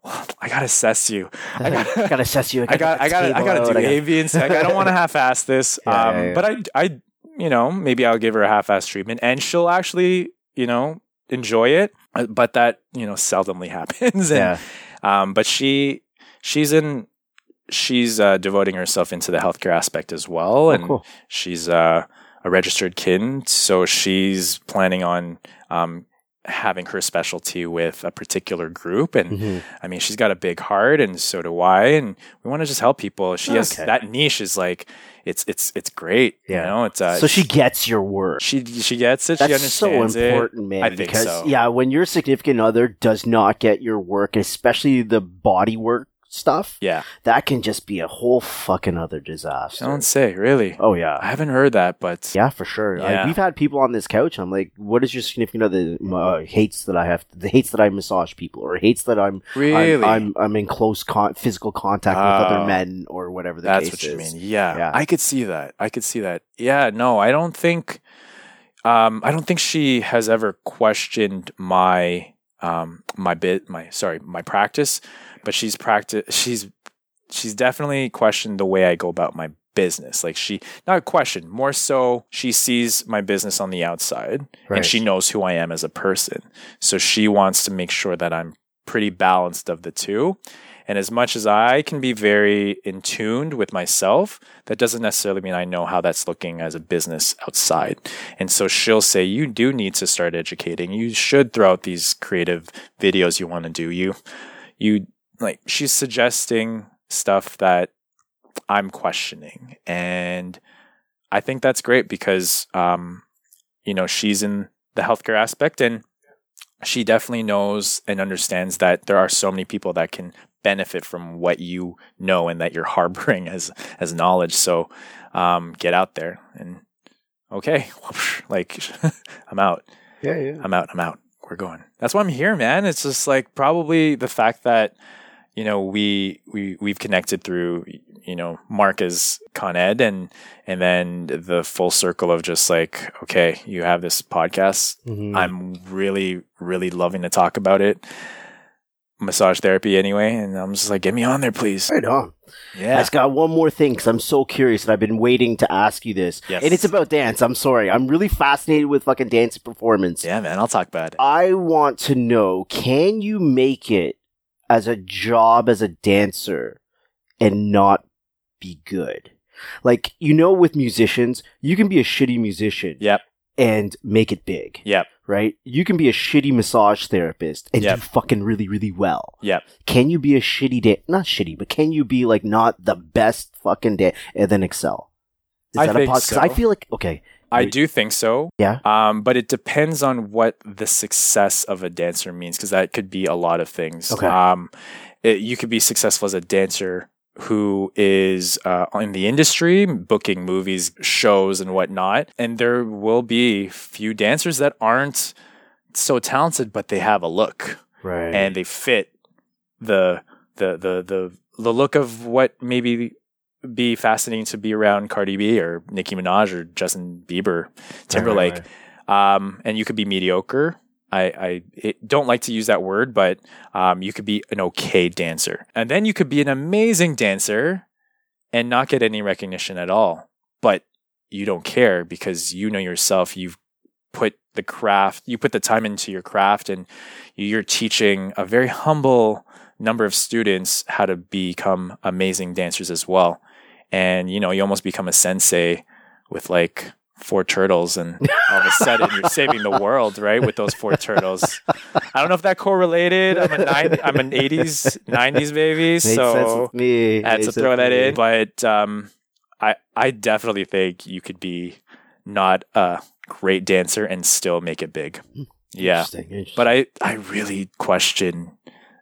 well, "I gotta assess you. I got gotta assess you. I got I got I got to do A, B, and C. I don't want to half ass this. Yeah, um, yeah, yeah. but I I you know maybe I'll give her a half ass treatment, and she'll actually you know enjoy it. Uh, But that you know seldomly happens, and Yeah. um, but she she's in she's uh, devoting herself into the healthcare aspect as well, Oh, and cool. she's uh, a registered kin, so she's planning on um, having her specialty with a particular group. And Mhm. I mean, she's got a big heart, and so do I, and we want to just help people. She has that niche is like it's it's it's great. Yeah. You know, it's uh, so she gets your work. she she gets it. she That's so understands it. important, man. I think because so. yeah, when your significant other does not get your work, especially the body work stuff, Yeah, that can just be a whole fucking other disaster. I don't say really. oh yeah. I haven't heard that, but Yeah, for sure. Like, we've had people on this couch. I'm like, "What is your significant other uh, hates that I have? The hates that I massage people, or hates that I'm really, I'm, I'm I'm in close con- physical contact with Oh. other men, or whatever the That's what you is. mean. Yeah, Yeah. I could see that. I could see that. Yeah, no, I don't think. Um, I don't think she has ever questioned my um my bit my sorry my practice, but she's practice she's she's definitely questioned the way I go about my business. Like she, not a question, more so she sees my business on the outside Right. and she knows who I am as a person. So she wants to make sure that I'm pretty balanced of the two. And as much as I can be very in tuned with myself, that doesn't necessarily mean I know how that's looking as a business outside. And so she'll say, you do need to start educating. You should throw out these creative videos you want to do. You, you like, she's suggesting stuff that I'm questioning. And I think that's great because, um, you know, she's in the healthcare aspect and she definitely knows and understands that there are so many people that can benefit from what you know and that you're harboring as as knowledge. So um, get out there and okay, like I'm out. Yeah, yeah. I'm out. I'm out. We're going. That's why I'm here, man. It's just like probably the fact that you know we we we've connected through you know Mark as Con Ed and and then the full circle of just like okay, you have this podcast. Mhm. I'm really really loving to talk about it. Massage therapy anyway, and I'm just like, get me on there, please. right on. Yeah. I just got one more thing because I'm so curious and I've been waiting to ask you this. Yes. And it's about dance. I'm sorry. I'm really fascinated with fucking dance performance. yeah, man. I'll talk about it. I want to know can you make it as a job as a dancer and not be good? Like, you know, with musicians, you can be a shitty musician Yep, and make it big, yep, right? You can be a shitty massage therapist and Yep. do fucking really, really well. yep. Can you be a shitty dan Not shitty, but can you be like not the best fucking dan and then excel? Is I that think a Because I feel like okay, I do think so. Yeah. Um, but it depends on what the success of a dancer means, because that could be a lot of things. Okay. Um, it, you could be successful as a dancer who is uh, in the industry, booking movies, shows, and whatnot. And there will be few dancers that aren't so talented, but they have a look right? and they fit the the the the the look of what maybe be fascinating to be around Cardi B or Nicki Minaj or Justin Bieber, Timberlake. Right, right, Um, and you could be mediocre. I, I it, don't like to use that word, but um, you could be an okay dancer. And then you could be an amazing dancer and not get any recognition at all. But you don't care because you know yourself. You've put the craft, you put the time into your craft, and you're teaching a very humble number of students how to become amazing dancers as well. And you know, you almost become a sensei with like four turtles, and all of a sudden you're saving the world, right? With those four turtles. I don't know if that correlated. I'm a 90, I'm an 80s, 90s baby, Makes so me. I had Makes to throw that me. in. But um, I I definitely think you could be not a great dancer and still make it big. Yeah, Interesting, interesting. but I I really question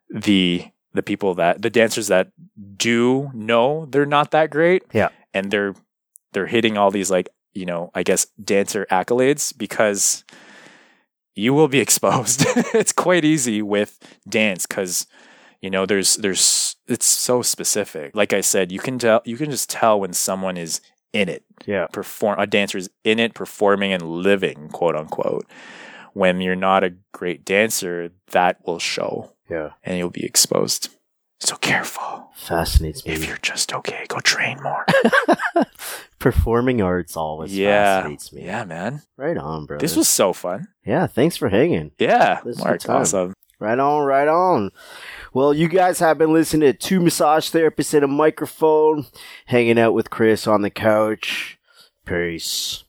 the the people that the dancers that do know they're not that great. Yeah. and they're they're hitting all these like you know I guess dancer accolades because you will be exposed. it's quite easy with dance because you know there's there's it's so specific. Like I said, you can tell you can just tell when someone is in it yeah, perform a dancer is in it performing and living quote unquote when you're not a great dancer that will show yeah, and you'll be exposed so careful fascinates me. if you're just okay go train more Performing arts always yeah fascinates me. yeah man right on, bro. this was so fun yeah. Thanks for hanging. yeah This was mark good awesome Right on, right on. Well, you guys have been listening to two massage therapists and a microphone, hanging out with Chris on the couch. Peace.